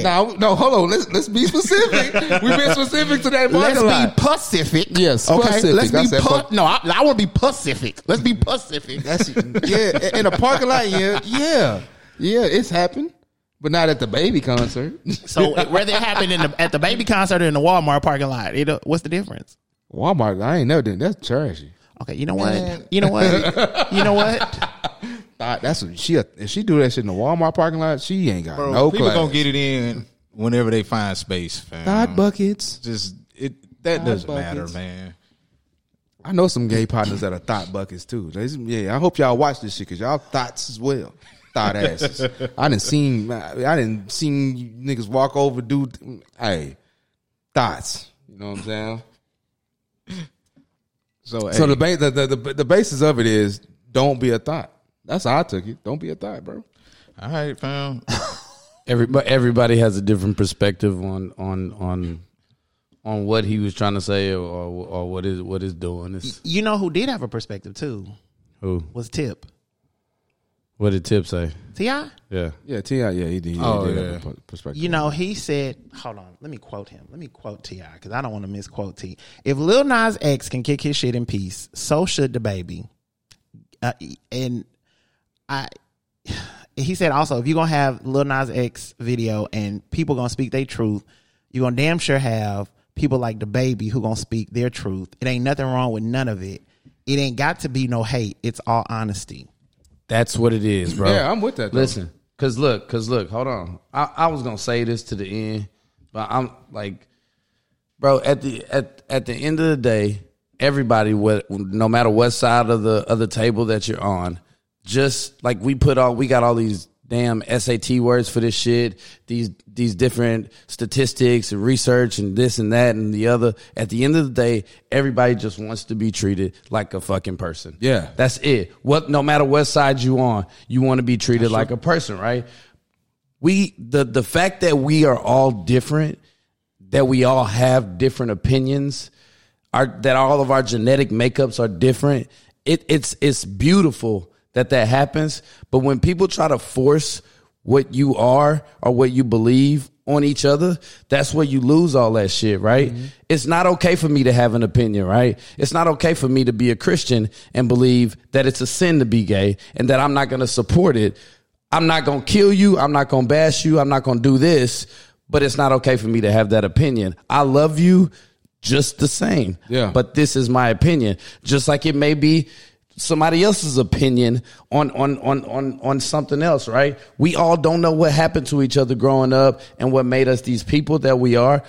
Now, no, no, hold on. Let's let's be specific. We've been specific to that Let's parking be lot. Pacific. Yes, okay. Pacific. Let's I be pu- no. I, I want to be Pacific. Let's be Pacific. That's yeah, in a parking lot. Yeah, yeah, yeah. It's happened, but not at DaBaby concert. so whether it happened in the, at DaBaby concert or in the Walmart parking lot, it, uh, what's the difference? Walmart, I ain't never done. That's trashy. Okay, you know what? You know what? you know what? Thought that's what she. If she do that shit in the Walmart parking lot, she ain't got Bro, no people class. gonna get it in whenever they find space, fam. thought buckets. Just it that Thought doesn't buckets. matter, man. I know some gay partners that are thought buckets too. They- Yeah, I hope y'all watch this shit because y'all thoughts as well. Thought asses. I didn't seen. I didn't seen niggas walk over, dude. Hey, thoughts. You know what I'm saying? So, So hey, the, ba- the the the the basis of it is don't be a thought. That's how I took it. Don't be a thought, bro. all right, fam. [laughs] Everybody, everybody has a different perspective on on on on what he was trying to say or or what is what is doing. It's You know who did have a perspective too who was Tip. What did Tip say? Ti. Yeah. Yeah, Ti. Yeah, he did. He Oh, did yeah. have a per- perspective. You know, he said, hold on, let me quote him. Let me quote T.I. because I don't want to misquote T. If Lil Nas X can kick his shit in peace, so should DaBaby. Uh, and I, [sighs] he said also, if you're going to have Lil Nas X video and people going to speak their truth, you're going to damn sure have people like DaBaby who going to speak their truth. It ain't nothing wrong with none of it. It ain't got to be no hate. It's all honesty. That's what it is, bro. Yeah, I'm with that, though. Listen, cause look, cause look, hold on. I, I was gonna say this to the end, but I'm like, bro, at the at at the end of the day, everybody, what no matter what side of the of the table that you're on, just like we put all, we got all these damn SAT words for this shit, these these different statistics and research and this and that and the other. At the end of the day, everybody just wants to be treated like a fucking person. Yeah. That's it. What no matter what side you on, you want to be treated like a person, right? We the the fact that we are all different, that we all have different opinions, our that all of our genetic makeups are different. It it's it's beautiful that that happens, but when people try to force what you are or what you believe on each other, that's where you lose all that shit, right? Mm-hmm. It's not okay for me to have an opinion, right? It's not okay for me to be a Christian and believe that it's a sin to be gay and that I'm not going to support it. I'm not going to kill you. I'm not going to bash you. I'm not going to do this, but it's not okay for me to have that opinion. I love you just the same. Yeah. But this is my opinion. Just like it may be somebody else's opinion on on on on on something else, right? We all don't know what happened to each other growing up and what made us these people that we are.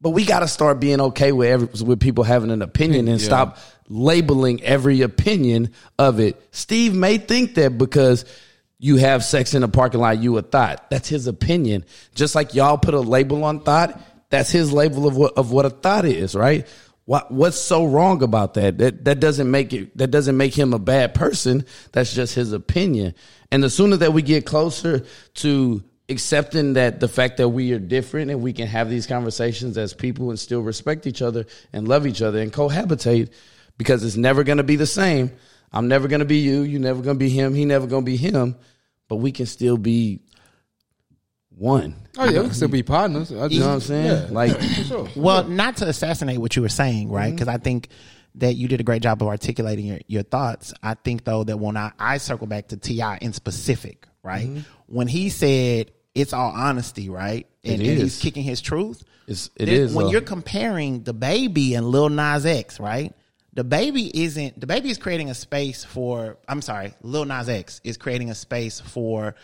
But we got to start being okay with every, with people having an opinion and Yeah. stop labeling every opinion of it. Steve may think that because you have sex in a parking lot, you a thought. That's his opinion. Just like y'all put a label on thought, that's his label of what of what a thought is, right? What what's so wrong about that? That that doesn't make it that doesn't make him a bad person. That's just his opinion. And the sooner that we get closer to accepting that the fact that we are different and we can have these conversations as people and still respect each other and love each other and cohabitate because it's never going to be the same. I'm never going to be you, you never going to be him, he never going to be him, but we can still be one. oh yeah, we can still be partners. I You know what I'm saying? Yeah, Like for sure. Well, not to assassinate what you were saying, right? Mm-hmm. Because I think that you did a great job of articulating your, your thoughts. I think though that when I, I circle back to T.I. in specific, right? Mm-hmm. When he said it's all honesty, right? And, It and he's kicking his truth. It's- it Then is, when though. you're comparing DaBaby and Lil Nas X, right? DaBaby isn't DaBaby is creating a space for I'm sorry, Lil Nas X is creating a space for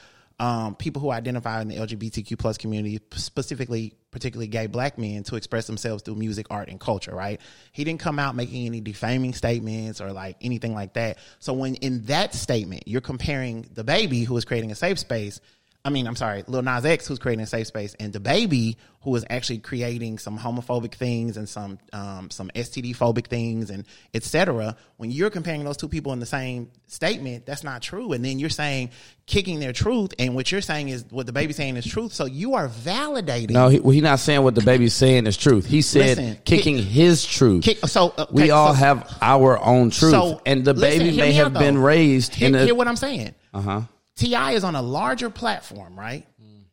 um, people who identify in the LGBTQ plus community, specifically particularly gay black men, to express themselves through music, art, and culture. Right? He didn't come out making any defaming statements or like anything like that. So when in that statement you're comparing DaBaby who is creating a safe space I mean, I'm sorry, Lil Nas X, who's creating a safe space, and DaBaby, who is actually creating some homophobic things and some um, some STD phobic things and etc. When you're comparing those two people in the same statement, that's not true. And then you're saying kicking their truth, and what you're saying is what DaBaby's saying is truth. So you are validating. no, he's well, he not saying what DaBaby's saying is truth. He said Listen, kicking kick- his truth. Kick, so uh, we all so- have our own truth, So and the listen, baby may have been raised Hear, in a. hear what I'm saying. uh huh. T.I. is on a larger platform, right?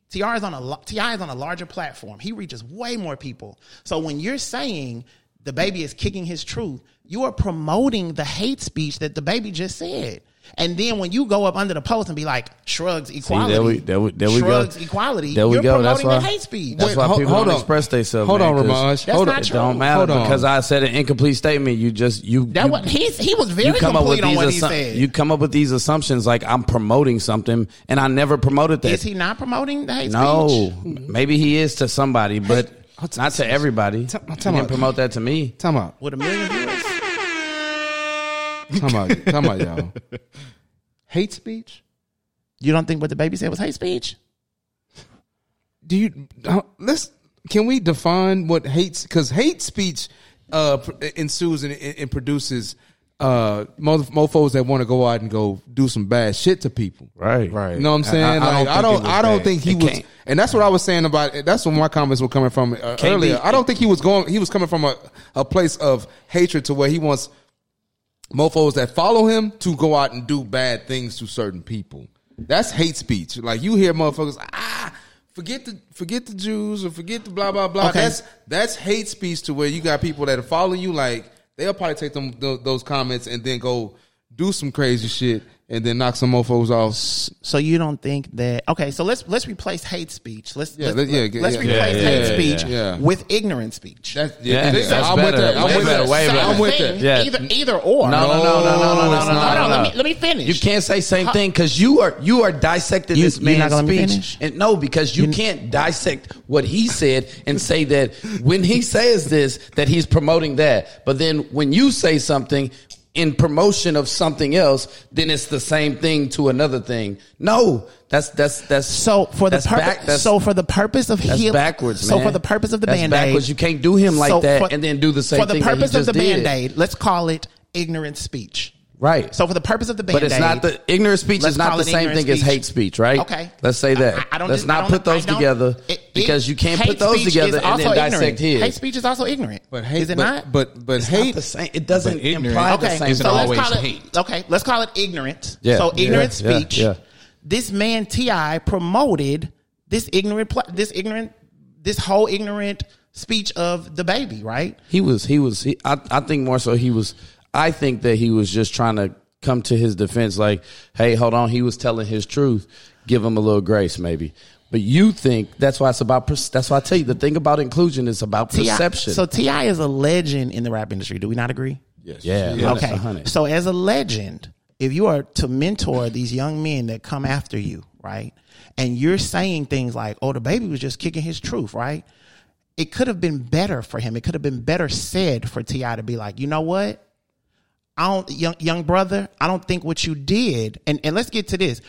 T.I. is on a T.I. is on a larger platform. He reaches way more people. So when you're saying DaBaby is kicking his truth, you are promoting the hate speech that DaBaby just said. And then when you go up under the post and be like shrugs equality, there we- there we- there we go. shrugs equality, There we you're go. That's promoting the why- hate speech. That's Wait, why ho- people hold don't on. express themselves. Hold man, on, 'cause Ramaj. That's Hold not on. It true. don't matter Hold on. because I said an incomplete statement. You just you that you, what he's he was very you come up with complete on these what he said. you come up with these assumptions like I'm promoting something and I never promoted that. is he not promoting the hate no, speech? maybe he is to somebody, but not to everybody. Time- He time didn't out. promote that to me. Time out. With a million viewers? Time out. Time out, y'all. [laughs] Hate speech? You don't think what DaBaby said was hate speech? do you uh, let's can we define what hates because hate speech uh ensues and, and produces uh mofos that want to go out and go do some bad shit to people Right, Right. you know what i'm saying like i don't i don't think he It was can't- and that's what i was saying about that's where my comments were coming from uh, earlier be- i don't think he was going he was coming from a, a place of hatred to where he wants mofos that follow him to go out and do bad things to certain people That's hate speech. Like you hear motherfuckers ah. Forget the forget the Jews or forget the blah blah blah. Okay. That's that's hate speech to where you got people that are following you. Like they'll probably take them tho- those comments and then go do some crazy shit and then knock some mofos off. So you don't think that? Okay, so let's let's replace hate speech. Let's Yeah, let's, let- yeah, let's yeah, replace yeah, hate yeah, speech yeah. with ignorant speech. That's, Yeah, this- that's I'm with better. that. I'm with better, that. way better. I'm with Same that. Yeah. Either either or. No, no, no, no, no, no, no, no, it's no, not. Hold on, no. let me let me finish. You can't say same thing because you are you are dissecting You- this you're not man's let me speech. And no, because you can't dissect what he said and say that when he [laughs] says this that he's promoting that. But then when you say something in promotion of something else, then it's the same thing to another thing. No, that's that's that's So for the purpose, so for the purpose of that's heal, backwards, So for the purpose of the band backwards. aid, You can't do him like that and then do the same For the thing that he purpose of the band aid, let's call it ignorant speech. Right. So for the purpose of the band But it's not the ignorant speech Let's is not the same ignorant thing as hate speech, right? Okay. Let's say that. I, I don't. Let's I not don't- put those together it- it- because you can't put those speech together is and then also dissect ignorant. his. Hate speech is also ignorant. But hate, is it but, not? But but It's hate. not the same. It doesn't But ignorant imply the okay, same. isn't so always let's call it. hate. Okay, let's call it ignorant. Yeah. So ignorant Yeah, yeah, speech. yeah. This man T.I. promoted this ignorant, this ignorant, this whole ignorant speech of DaBaby, right? He was. He was. He, I, I think more so. He was. I think that he was just trying to come to his defense. Like, hey, hold on. He was telling his truth. Give him a little grace, maybe. But you think that's why it's about. That's why I tell you the thing about inclusion is about perception. So T.I. is a legend in the rap industry. Do we not agree? yeah. Yeah. that's Okay. hundred. So as a legend, if you are to mentor these young men that come after you, right? And you're saying things like, "Oh, DaBaby was just kicking his truth," right? It could have been better for him. It could have been better said for T.I. to be like, "You know what? I don't, young young brother. I don't think what you did." And and let's get to this.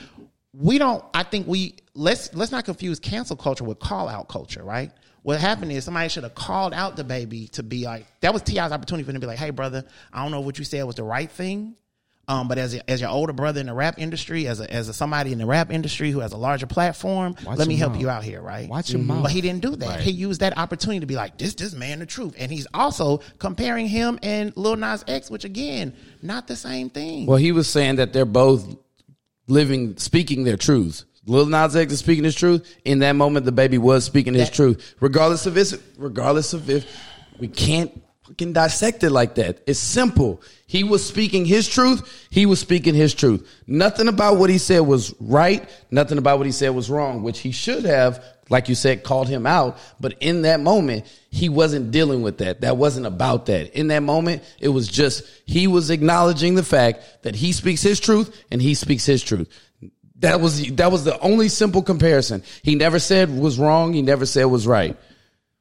We don't. I think we let's let's not confuse cancel culture with call out culture, right? What happened is somebody should have called out DaBaby to be like that was T.I.'s opportunity for him to be like, "Hey, brother, I don't know what you said was the right thing." Um, but as a, as your older brother in the rap industry, as a, as a somebody in the rap industry who has a larger platform, let me your help mouth. you out here, right? Watch your mouth. But he didn't do that. He used that opportunity to be like, this this man the truth, and he's also comparing him and Lil Nas X, which again, not the same thing. Well, he was saying that they're both living, speaking their truths. Lil Nas X is speaking his truth. In that moment, DaBaby was speaking his That- truth, regardless of if, regardless of if we can't fucking dissect it like that. It's simple. He was speaking his truth. He was speaking his truth. Nothing about what he said was right. Nothing about what he said was wrong, which he should have, like you said, called him out. But in that moment, he wasn't dealing with that. That wasn't about that. In that moment, it was just he was acknowledging the fact that he speaks his truth and he speaks his truth. That was that was the only simple comparison. He never said was wrong. He never said was right.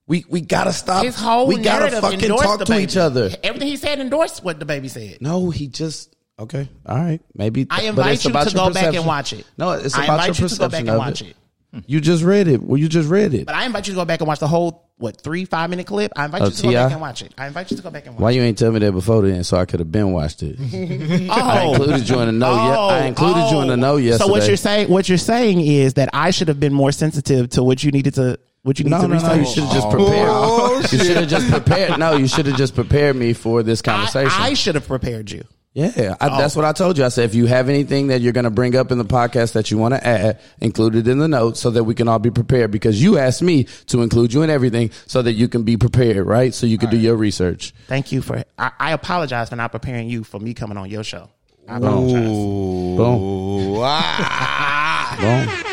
We we gotta stop. His whole we gotta fucking talk to each other. Everything he said endorsed what DaBaby said. No, he just okay. All right, maybe. I invite you to go back and watch it. No, it's I about invite your you to go back perception and of watch it. it. You just read it. Well, you just read it. But I invite you to go back and watch the whole what three five minute clip. I invite Oh, you to go back and watch it. I invite you to go back and watch. It. Why you ain't tell me that before then, so I could have been watched it. it. [laughs] I Oh. included you in the know. yeah, I oh. included you in the know yesterday. So what you're saying, what you're saying is that I should have been more sensitive to what you needed to, what you need No, to no, no. You should have just prepared. Oh, you should have just prepared. No, you should have just prepared me for this conversation. I, I should have prepared you. Yeah, I, that's what I told you. I said if you have anything that you're going to bring up in the podcast that you want to add, include it in the notes so that we can all be prepared. Because you asked me to include you in everything so that you can be prepared, right? So you can do your research. Thank you for. I, I apologize for not preparing you for me coming on your show. I apologize. Boom, Ooh, ah. boom.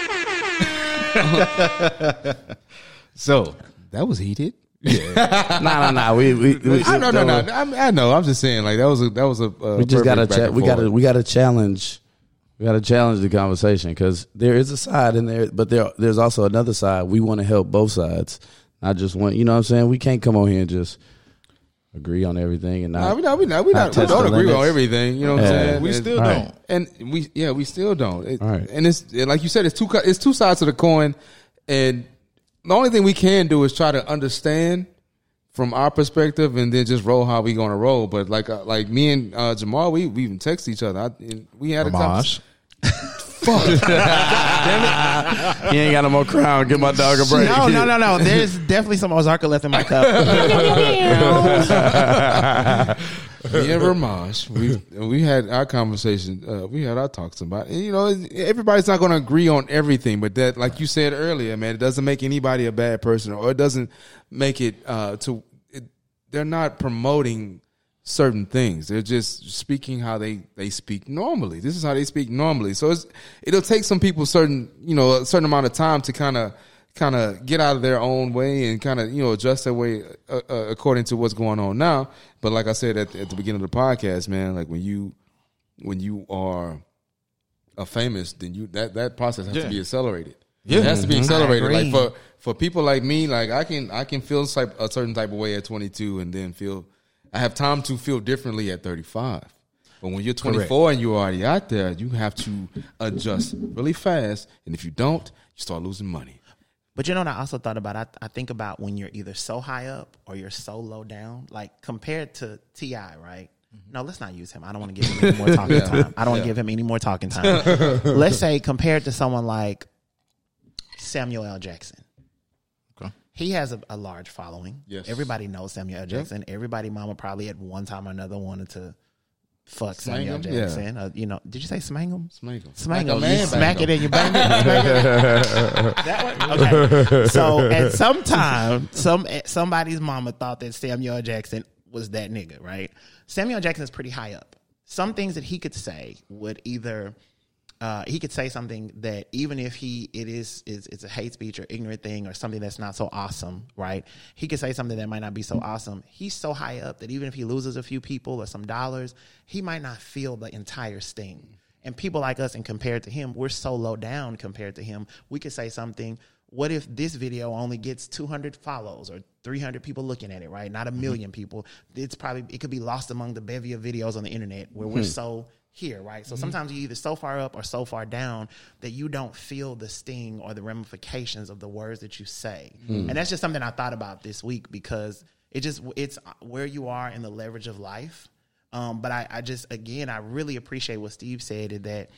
[laughs] So that was heated. [laughs] nah, nah, nah. We, we, we I, no, no, no. I'm, I know. I'm just saying. Like that was a that was a. Uh, We just got to back cha- we got to forth. we got to challenge. We got to challenge the conversation because there is a side in there, but there there's also another side. We want to help both sides, not just one. You know what I'm saying? We can't come on here and just agree on everything and No, not. we not. We not. We not not. We don't the agree on everything. You know what I'm saying? we And- still All don't. and we yeah we still don't. It, All right. And it's and like you said, it's two it's two sides to the coin, and the only thing we can do is try to understand from our perspective, and then just roll how we gonna roll. But like uh, like me and uh, Jamal, we we even text each other. I, and we had a [laughs] Homage. [laughs] conversation. He ain't got no more crown. Give my dog a break. No, no, no, no. [laughs] There's definitely some Ozarka left in my cup. [laughs] me and Ramaj, we we had our conversation. Uh, we had our talks about. it. You know, everybody's not going to agree on everything, but that, like you said earlier, man, it doesn't make anybody a bad person, or it doesn't make it uh, to. It, they're not promoting certain things. They're just speaking how they they speak normally. This is how they speak normally. So it's it'll take some people certain you know a certain amount of time to kind of kind of get out of their own way and kind of you know adjust their way uh, uh, according to what's going on now. But like I said at, at the beginning of the podcast, man, like when you when you are a famous, then you that that process has Yeah. to be accelerated. Yeah. it has to be accelerated. Like for for people like me, like I can I can feel a certain type of way at 22, and then feel I have time to feel differently at 35. But when you're 24 and you're already out there, you have to adjust really fast. And if you don't, you start losing money. But you know what I also thought about? I, I think about when you're either so high up or you're so low down. Like compared to T.I., right? Mm-hmm. No, let's not use him. I don't want to give him any more talking [laughs] time. I don't want to give him any more talking [laughs] time. let's say compared to someone like Samuel L. Jackson. He has a, a large following. Yes. Everybody knows Samuel L. Jackson. Everybody, mama, probably at one time or another wanted to fuck Samuel L. him? Yeah. Jackson. Uh, you know, did you say smang him? Smang Like a him. You smack bang it and you bang it. That one? Okay. So at some time, some somebody's mama thought that Samuel L. Jackson was that nigga, right? Samuel Jackson is pretty high up. Some things that he could say would either uh, he could say something that even if he it is is it's a hate speech or ignorant thing or something that's not so awesome, right? He could say something that might not be so awesome. He's so high up that even if he loses a few people or some dollars, he might not feel the entire sting. And people like us, and compared to him, we're so low down compared to him. We could say something. What if this video only gets 200 follows or 300 people looking at it, right? Not a 1000000 people. It's probably, it could be lost among the bevy of videos on the internet where we're so here, right? So sometimes you're either so far up or so far down that you don't feel the sting or the ramifications of the words that you say. And that's just something I thought about this week because it just, it's where you are in the leverage of life. Um, but I, I just, again, I really appreciate what Steve said that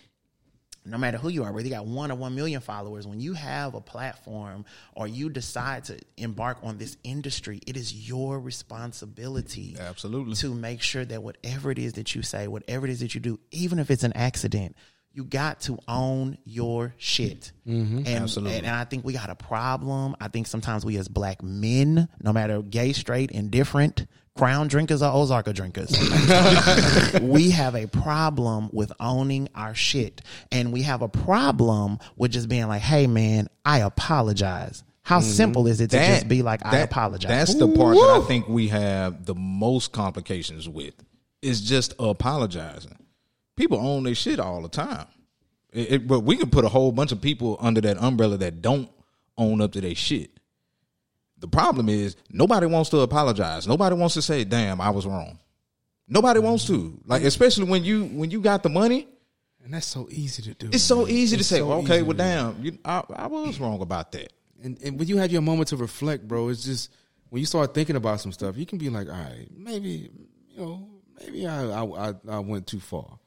no matter who you are, whether you got one or one million followers, when you have a platform or you decide to embark on this industry, it is your responsibility Absolutely. to make sure that whatever it is that you say, whatever it is that you do, even if it's an accident, you got to own your shit. Mm-hmm. And, Absolutely. And, I think we got a problem. I think sometimes we as black men, no matter gay, straight, indifferent, crown drinkers or Ozarka drinkers, [laughs] we have a problem with owning our shit. And we have a problem with just being like, hey man, I apologize. How mm-hmm. simple is it to just be like, I that- apologize? That's the part that I think we have the most complications with. Is just apologizing. People own their shit all the time. It- it- but we can put a whole bunch of people under that umbrella that don't own up to their shit. The problem is nobody wants to apologize. Nobody wants to say, "Damn, I was wrong." Nobody wants to. Like especially when you when you got the money, And that's so easy to do. it's so easy to say, so well, "Okay, well, damn, you, I, I was wrong about that." And, and when you have your moment to reflect, bro, it's just when you start thinking about some stuff, you can be like, all right, maybe you know, maybe I I, I, I went too far.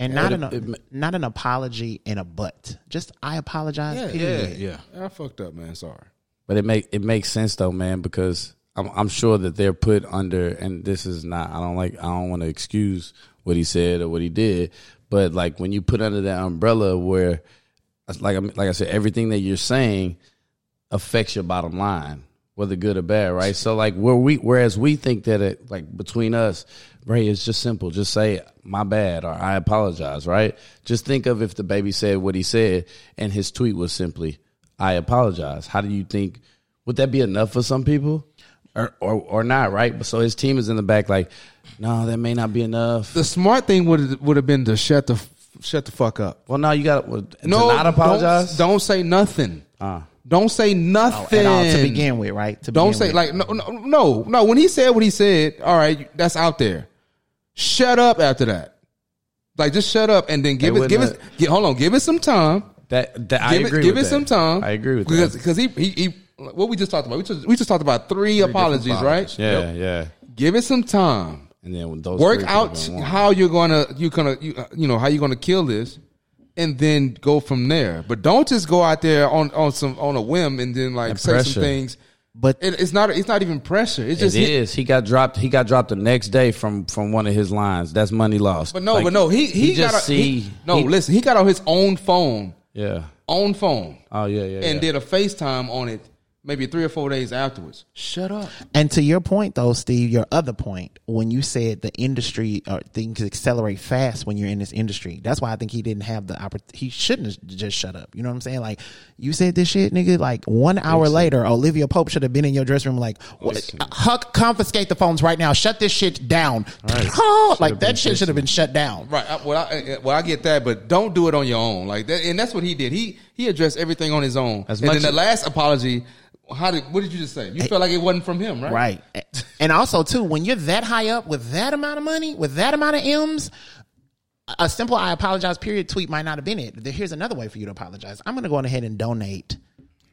and not it- an it- not an apology and a but. Just I apologize. Yeah, period. Yeah, I fucked up, man. Sorry. But it make it makes sense though, man, because I'm I'm sure that they're put under, and this is not. I don't like. I don't want to excuse what he said or what he did, but like when you put under that umbrella where, like I'm- like I said, everything that you're saying affects your bottom line, whether good or bad, right? So like where we, whereas we think that it like between us, Ray, it's just simple. Just say my bad or I apologize, right? Just think of if DaBaby said what he said and his tweet was simply I apologize. How do you think would that be enough for some people? Or, or or not, right? But so his team is in the back, like, no, that may not be enough. The smart thing would would have been to shut the shut the fuck up. Well, no, you got to No, not apologize. Don't, don't say nothing. Ah. Don't say Oh, nothing at all to begin with, right? To Don't say with. like no, no, no, no. When he said what he said, all right, that's out there. Shut up after that. Like just shut up and then give They it, give it, get, hold on, give it some time. That, that I give agree it, give with it that. some time. I agree with because that. because he, he he what we just talked about. We just we just talked about three, apologies, right? Yeah, yeah. Give it some time. And then when those Work out could've been one. how you're gonna you're gonna you, you know how you're gonna kill this, and then go from there. But don't just go out there on on some on a whim and then like And say pressure. some things But It, it's not. It's not even pressure. It's It just. he- is. He got dropped. He got dropped the next day from from one of his lines. That's money lost. But no, Like, but no. He he, just got a, see. he- no, he- listen. He got on his own phone, Yeah. On phone, Oh yeah, yeah. and yeah. did a FaceTime on it. Maybe three or four days afterwards. Shut up. And to your point, though, Steve, your other point, when you said the industry or things accelerate fast when you're in this industry, that's why I think he didn't have the opportunity. He shouldn't have just shut up. You know what I'm saying? Like, you said this shit, nigga. Like, one hour later, Olivia Pope should have been in your dressing room, like, what, uh, Huck, confiscate the phones right now. Shut this shit down. [laughs] Oh, like, that shit should have been shut down. Right. I, well, I, eh, eh, well, I get that, but don't do it on your own. Like that, and that's what he did. He he addressed everything on his own. As and much then the last apology, how did? What did you just say? You felt like it wasn't from him, right? Right. And also, too, when you're that high up with that amount of money, with that amount of M's, a simple I apologize period tweet might not have been it. Here's another way for you to apologize. I'm going to go on ahead and donate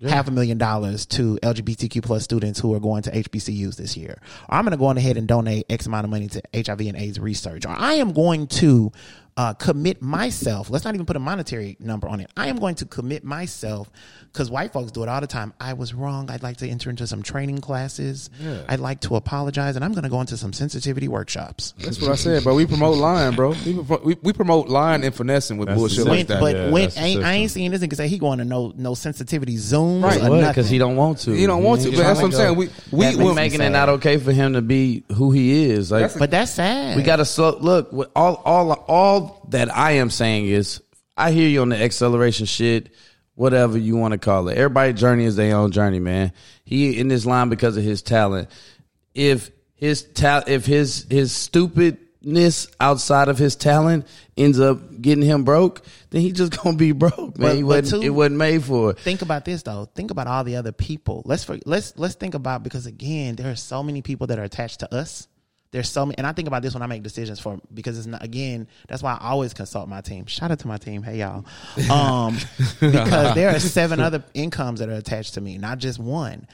half a million dollars to LGBTQ plus students who are going to HBCUs this year. Or I'm going to go on ahead and donate X amount of money to HIV and AIDS research. Or I am going to uh, commit myself. Let's not even put a monetary number on it. I am going to commit myself because white folks do it all the time. I was wrong. I'd like to enter into some training classes. I'd like to apologize, and I'm going to go into some sensitivity workshops. That's what I said, bro. We promote lying, bro. We, we, we promote lying and finessing with That's bullshit the like that. but Yeah, when ain't, I ain't seeing this nigga say he going to no no sensitivity zooms Right. or What? nothing. Because he don't want to. He don't want to, but that's what I'm to saying. We- we- we'll- making it not okay for him to be who he is. Like That's a- but that's sad. we got to slow. Look, All all all all that I am saying is, I hear you on the acceleration shit, whatever you want to call it. Everybody's journey is their own journey, man. He in this line because of his talent. If his tal- if his his stupidness outside of his talent ends up getting him broke, then he just [laughs] gonna be broke, man. But- he wasn't. too- it wasn't made for it. think about this though. Think about all the other people. Let's for, let's let's think about because again, there are so many people that are attached to us. There's so many, and I think about this when I make decisions for because it's not again. That's why I always consult my team. Shout out to my team. Hey y'all, um, [laughs] because there are seven other incomes that are attached to me, not just one.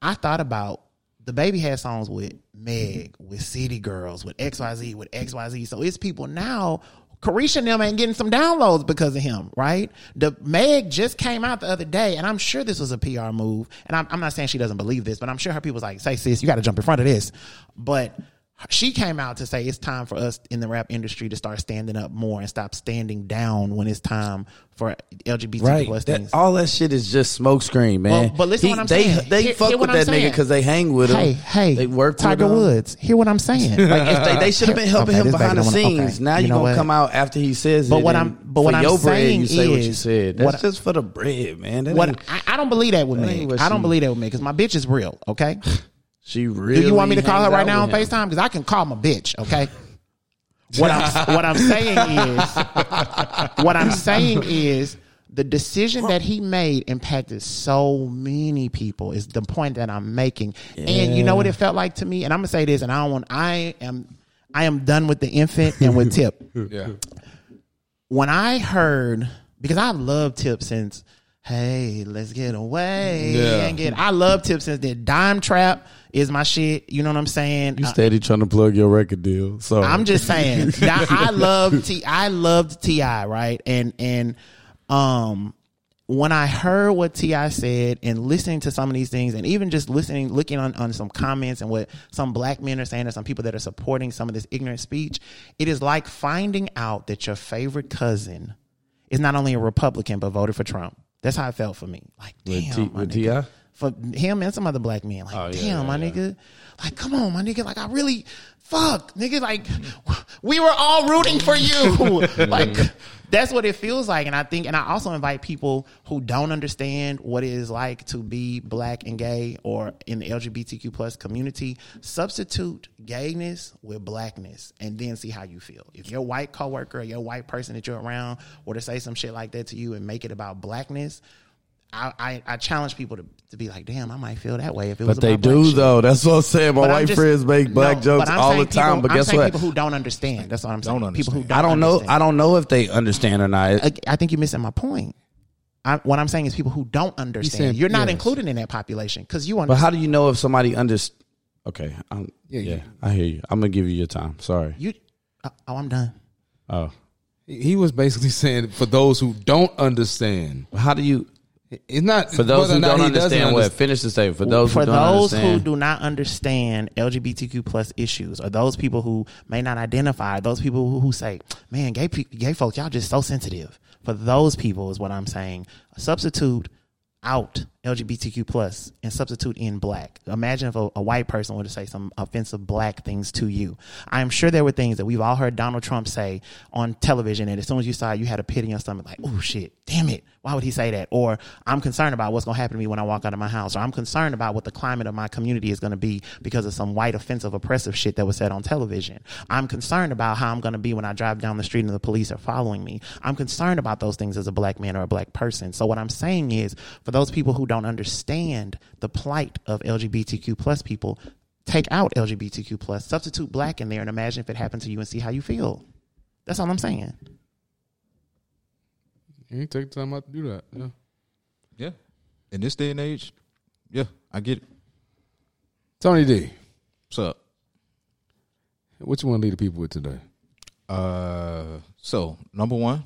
I thought about DaBaby had songs with Meg, with City Girls, with XYZ, with XYZ. So it's people now. Caresha and them ain't getting some downloads because of him, right? The Meg just came out the other day, and I'm sure this was a PR move. And I'm, I'm not saying she doesn't believe this, but I'm sure her people's like, "Say, sis, you got to jump in front of this." But she came out to say it's time for us in the rap industry to start standing up more and stop standing down when it's time for LGBT Right. plus That, things. all that shit is just smokescreen, man. But- but listen He- what I'm they, saying. They Hear- fuck hear with what that nigga because they hang with him. Hey, hey, they work Tiger. Woods. Hear what I'm saying? [laughs] Like if they, they should have been helping Okay, him behind the baby don't wanna- scenes. okay. Now You you know gonna what? come out after he says But it. what and I'm- but what I'm your bread, saying you say what you is- said. That's what- just for the bread, man. That What I, I don't believe that with That me. I don't believe that with me because my bitch is real. Okay. [laughs] she really. Do you want me to call her right now on him. Facetime? Because I can call my bitch. Okay. [laughs] what I'm what I'm saying is what I'm saying is the decision that he made impacted so many people is the point that I'm making. And you know what it felt like to me? And I'm gonna say this, and I don't want I am I am done with the infant and with tip. [laughs] yeah. when I heard because I've loved Tip since Hey, let's get away Yeah. and get. I love Tip since then. Dime Trap is my shit. You know what I'm saying? You Uh, steady trying to plug your record deal. So I'm just saying. [laughs] I love T. I loved T.I. right, and and um when I heard what T.I. said and listening to some of these things, and even just listening, looking on, on some comments and what some black men are saying, or some people that are supporting some of this ignorant speech, it is like finding out that your favorite cousin is not only a Republican but voted for Trump. That's how it felt for me. Like, damn, with nigga. T.I.? for him and some other black men. Like, Oh, yeah, damn, yeah, my yeah. nigga. Like, come on, my nigga. Like, I really, fuck, nigga. Like, [laughs] we were all rooting for you. [laughs] like, mm. That's what it feels like. And I think, and I also invite people who don't understand what it is like to be black and gay or in the LGBTQ plus community, substitute gayness with blackness and then see how you feel. If your white coworker or your white person that you're around were to say some shit like that to you and make it about blackness, I, I, I challenge people to, to be like, damn, I might feel that way if it was But they about black do shit. though. That's what I'm saying. My But white just- friends make black No, jokes all the saying time. people- but I'm guess what? People who don't understand. That's what I'm saying. Don't People who don't I don't know. I don't know if they understand or not. I, I think you're missing my point. I, what I'm saying is people who don't understand. saying- You're not yes. included in that population because you But understand. how do you know if somebody understands? Okay, I'm, Yeah, yeah, yeah. I hear you. I'm gonna give you your time. Sorry. you, oh, oh, I'm done. Oh, He he was basically saying for those who don't understand. how do you? It's not For those who don't understand what, understand- finish the statement. For those for who don't those who understand, do not understand LGBTQ plus issues, or those people who may not identify, those people who, who say, "Man, gay gay folks, y'all just so sensitive." For those people, is what I'm saying. Substitute out LGBTQ plus and substitute in black. Imagine if a, a white person were to say some offensive black things to you. I'm sure there were things that we've all heard Donald Trump say on television, and as soon as you saw it, you had a pit in your stomach, like, "Oh shit, damn it, why would he say that?" Or I'm concerned about what's to happen to me when I walk out of my house, or I'm concerned about what the climate of my community is to be because of some white offensive oppressive shit that was said on television. I'm concerned about how I'm to be when I drive down the street and the police are following me. I'm concerned about those things as a black man or a black person. So what I'm saying is, for those people who don't understand the plight of LGBTQ plus people, take out LGBTQ plus, substitute black in there, and imagine if it happened to you and see how you feel. That's all I'm saying. You ain't take the time out to do that. Yeah. Yeah. In this day and age, yeah, I get it. Tony D, What's up? what you want to leave the people with today? Uh, so number one,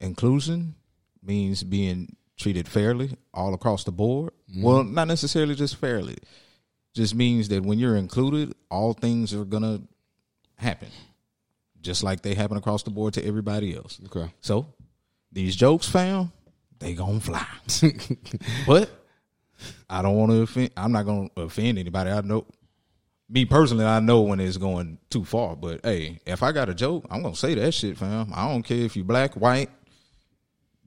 inclusion means being treated fairly all across the board. Well, mm-hmm. not necessarily just fairly. Just means that when you're included, all things are gonna happen, just like they happen across the board to everybody else. Okay. So these jokes, fam, they gonna fly. [laughs] but I don't want to offend. I'm not gonna offend anybody. I know me personally. I know when it's going too far. But hey, if I got a joke, I'm gonna say that shit, fam. I don't care if you black, white,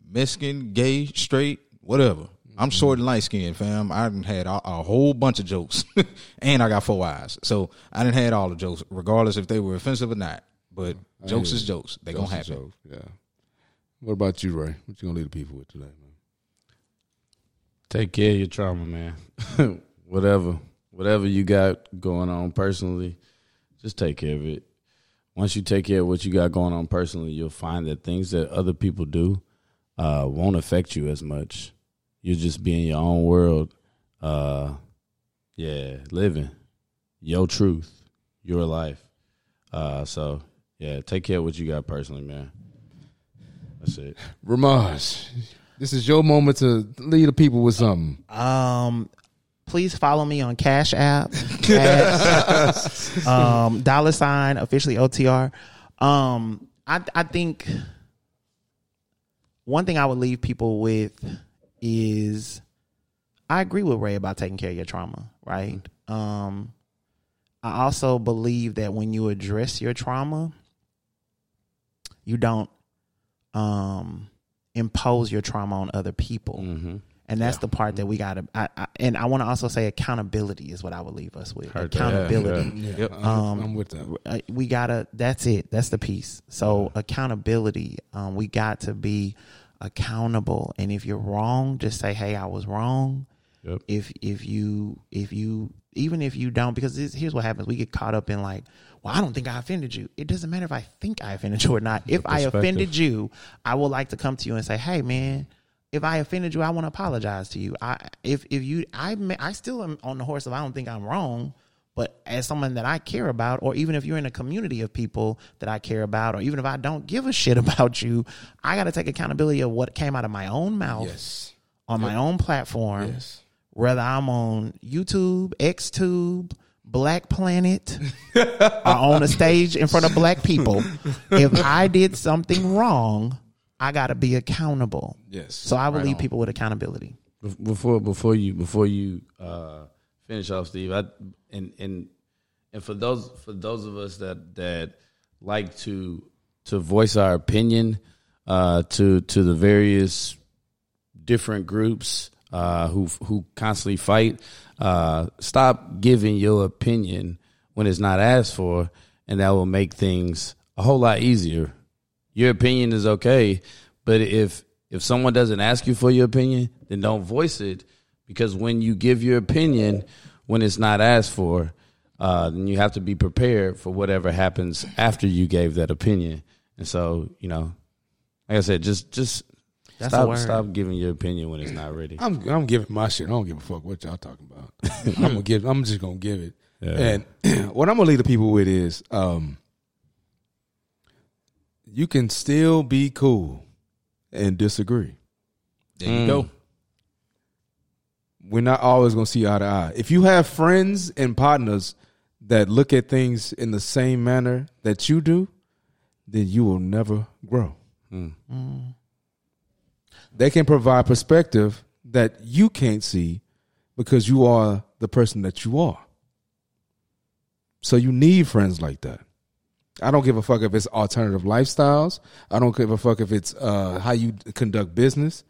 Mexican, gay, straight, whatever. I'm mm-hmm. short and light skinned, fam. I done had a, a whole bunch of jokes, [laughs] and I got four eyes, so I didn't had all the jokes, regardless if they were offensive or not. But jokes is jokes. They gonna Jokes happen. jokes, Yeah. What about you, Ray? What you gonna leave the people with today, man? take care of your trauma, man. [laughs] whatever, whatever you got going on personally, just take care of it. Once you take care of what you got going on personally, you'll find that things that other people do uh, won't affect you as much. You'll just be in your own world. Uh, yeah, living your truth, your life. Uh, so yeah, take care of what you got personally, man. That's it. Ramaj, this is your moment to lead the people with something. Um, please follow me on Cash App, at, [laughs] um, dollar sign officially OTR. Um, I I think one thing I would leave people with is I agree with Ray about taking care of your trauma, right? Um, I also believe that when you address your trauma, you don't um impose your trauma on other people. Mm-hmm. And that's the part that we got to. I, I, and I want to also say accountability is what I would leave us with. Heard that. accountability. Yeah, I'm, Um, I'm with that. We gotta. That's it. That's the piece. So accountability. Um, we got to be accountable. And if you're wrong, just say, "Hey, I was wrong." Yep. If if you if you even if you don't, because this, here's what happens: we get caught up in like, "Well, I don't think I offended you." It doesn't matter if I think I offended you or not. If I offended you, I would like to come to you and say, "Hey, man." If I offended you, I want to apologize to you. I if if you I ma- I still am on the horse of I don't think I'm wrong, but as someone that I care about, or even if you're in a community of people that I care about, or even if I don't give a [laughs] shit about you, I got to take accountability of what came out of my own mouth Yes. on my own platform. Yes. Whether I'm on YouTube, XTube, Black Planet, [laughs] or on a stage in front of black people, if I did something wrong, I got to be accountable. Yes. So I will Right leave on. people with accountability. Before before you before you uh, finish off, Steve, I and and and for those for those of us that that like to to voice our opinion uh, to to the various different groups uh, who who constantly fight, uh, stop giving your opinion when it's not asked for, and that will make things a whole lot easier. Your opinion is okay, but if if someone doesn't ask you for your opinion, then don't voice it because when you give your opinion when it's not asked for, uh, then you have to be prepared for whatever happens after you gave that opinion. And so, you know, like I said, just just That's stop stop giving your opinion when it's not ready. I'm I'm giving my shit. I don't give a fuck what y'all talking about. [laughs] I'm gonna give. I'm just gonna give it. Yeah. And [clears throat] what I'm gonna leave the people with is, um, you can still be cool and disagree. There you go. we're not always going to see eye to eye. If you have friends and partners that look at things in the same manner that you do, then you will never grow. Mm. They can provide perspective that you can't see because you are the person that you are. So you need friends like that. I don't give a fuck if it's alternative lifestyles. I don't give a fuck if it's uh, how you conduct business.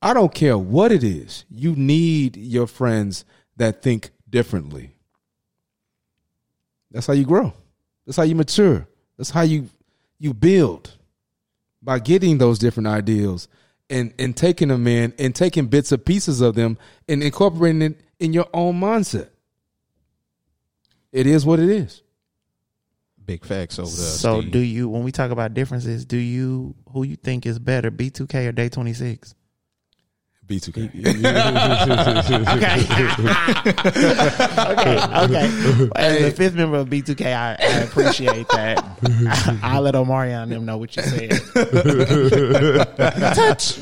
I don't care what it is. You need your friends that think differently. That's how you grow. That's how you mature. That's how you you build by getting those different ideals and and taking them in and taking bits and pieces of them and incorporating it in your own mindset. It is what it is. Big facts over there. So Steve. do you when we talk about differences, do you who you think is better, B2K or Day 26? B2K. [laughs] [laughs] Okay. okay. Okay. [laughs] As the fifth member of B2K, I, I appreciate that. I'll let Omarion and them know what you said. Touch.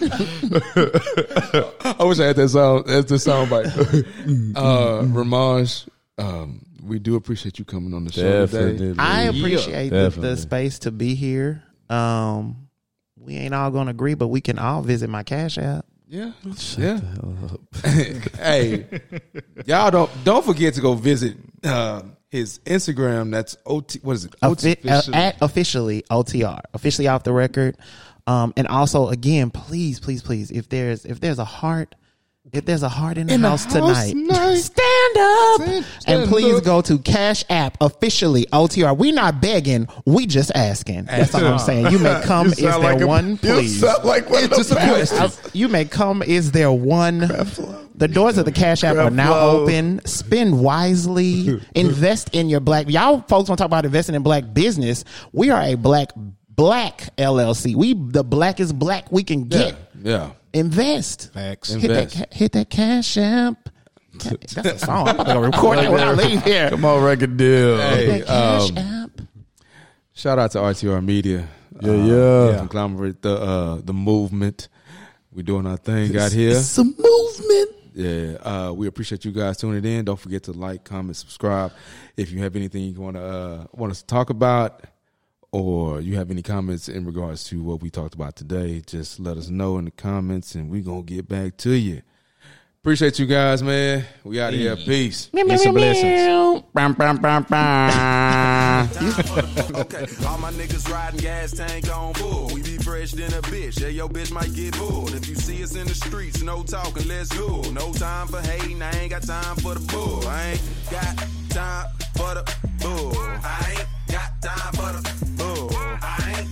I wish I had that sound. That's the sound bite. uh, Ramaj, um, we do appreciate you coming on the show today. I appreciate the, the space to be here. Um, we ain't all gonna agree, but we can all visit my cash app. Yeah, yeah. [laughs] hey, y'all don't don't forget to go visit uh, his Instagram. That's ot. What is it? Offi- uh, at officially OTR, officially off the record. Um, and also again, please, please, please, if there's if there's a heart, if there's a heart in the In the house, house tonight, tonight. [laughs] stand up Stand- and please up. go to Cash App officially OTR. We not begging, we just asking. That's all I'm saying. You may [laughs] come. You Is there sound like a- one? You Please. sound like one of just a the question. You may come. Is there one? The doors of the Cash App are now open. Spend wisely. [laughs] Invest in your black. Y'all folks want to talk about investing in black business. We are a black black LLC. We the blackest black we can get. yeah. Invest. Facts. Hit. Invest. ca- Hit that Cash App. That's a song. I'm about to go record that when I leave here. Come on, record deal. Hey, Cash um, App. Shout out to RTR Media. Yeah, Uh, yeah. Conglomerate the uh, the movement. We're doing our thing out here. It's a movement. Yeah, uh, we appreciate you guys tuning in. Don't forget to like, comment, subscribe. If you have anything you want to uh, want us to talk about, or you have any comments in regards to what we talked about today, just let us know in the comments, and we're gonna get back to you. Appreciate you guys, man. We out here. Peace. Peace and blessings. [laughs] okay, all my niggas riding gas tank on bull. We be fresh than a bitch. Yeah, your bitch might get pulled. If you see us in the streets, no talking, let's go. No time for hating. I ain't got time for the bull. I ain't got time for the bull. I ain't got time for the bull. I ain't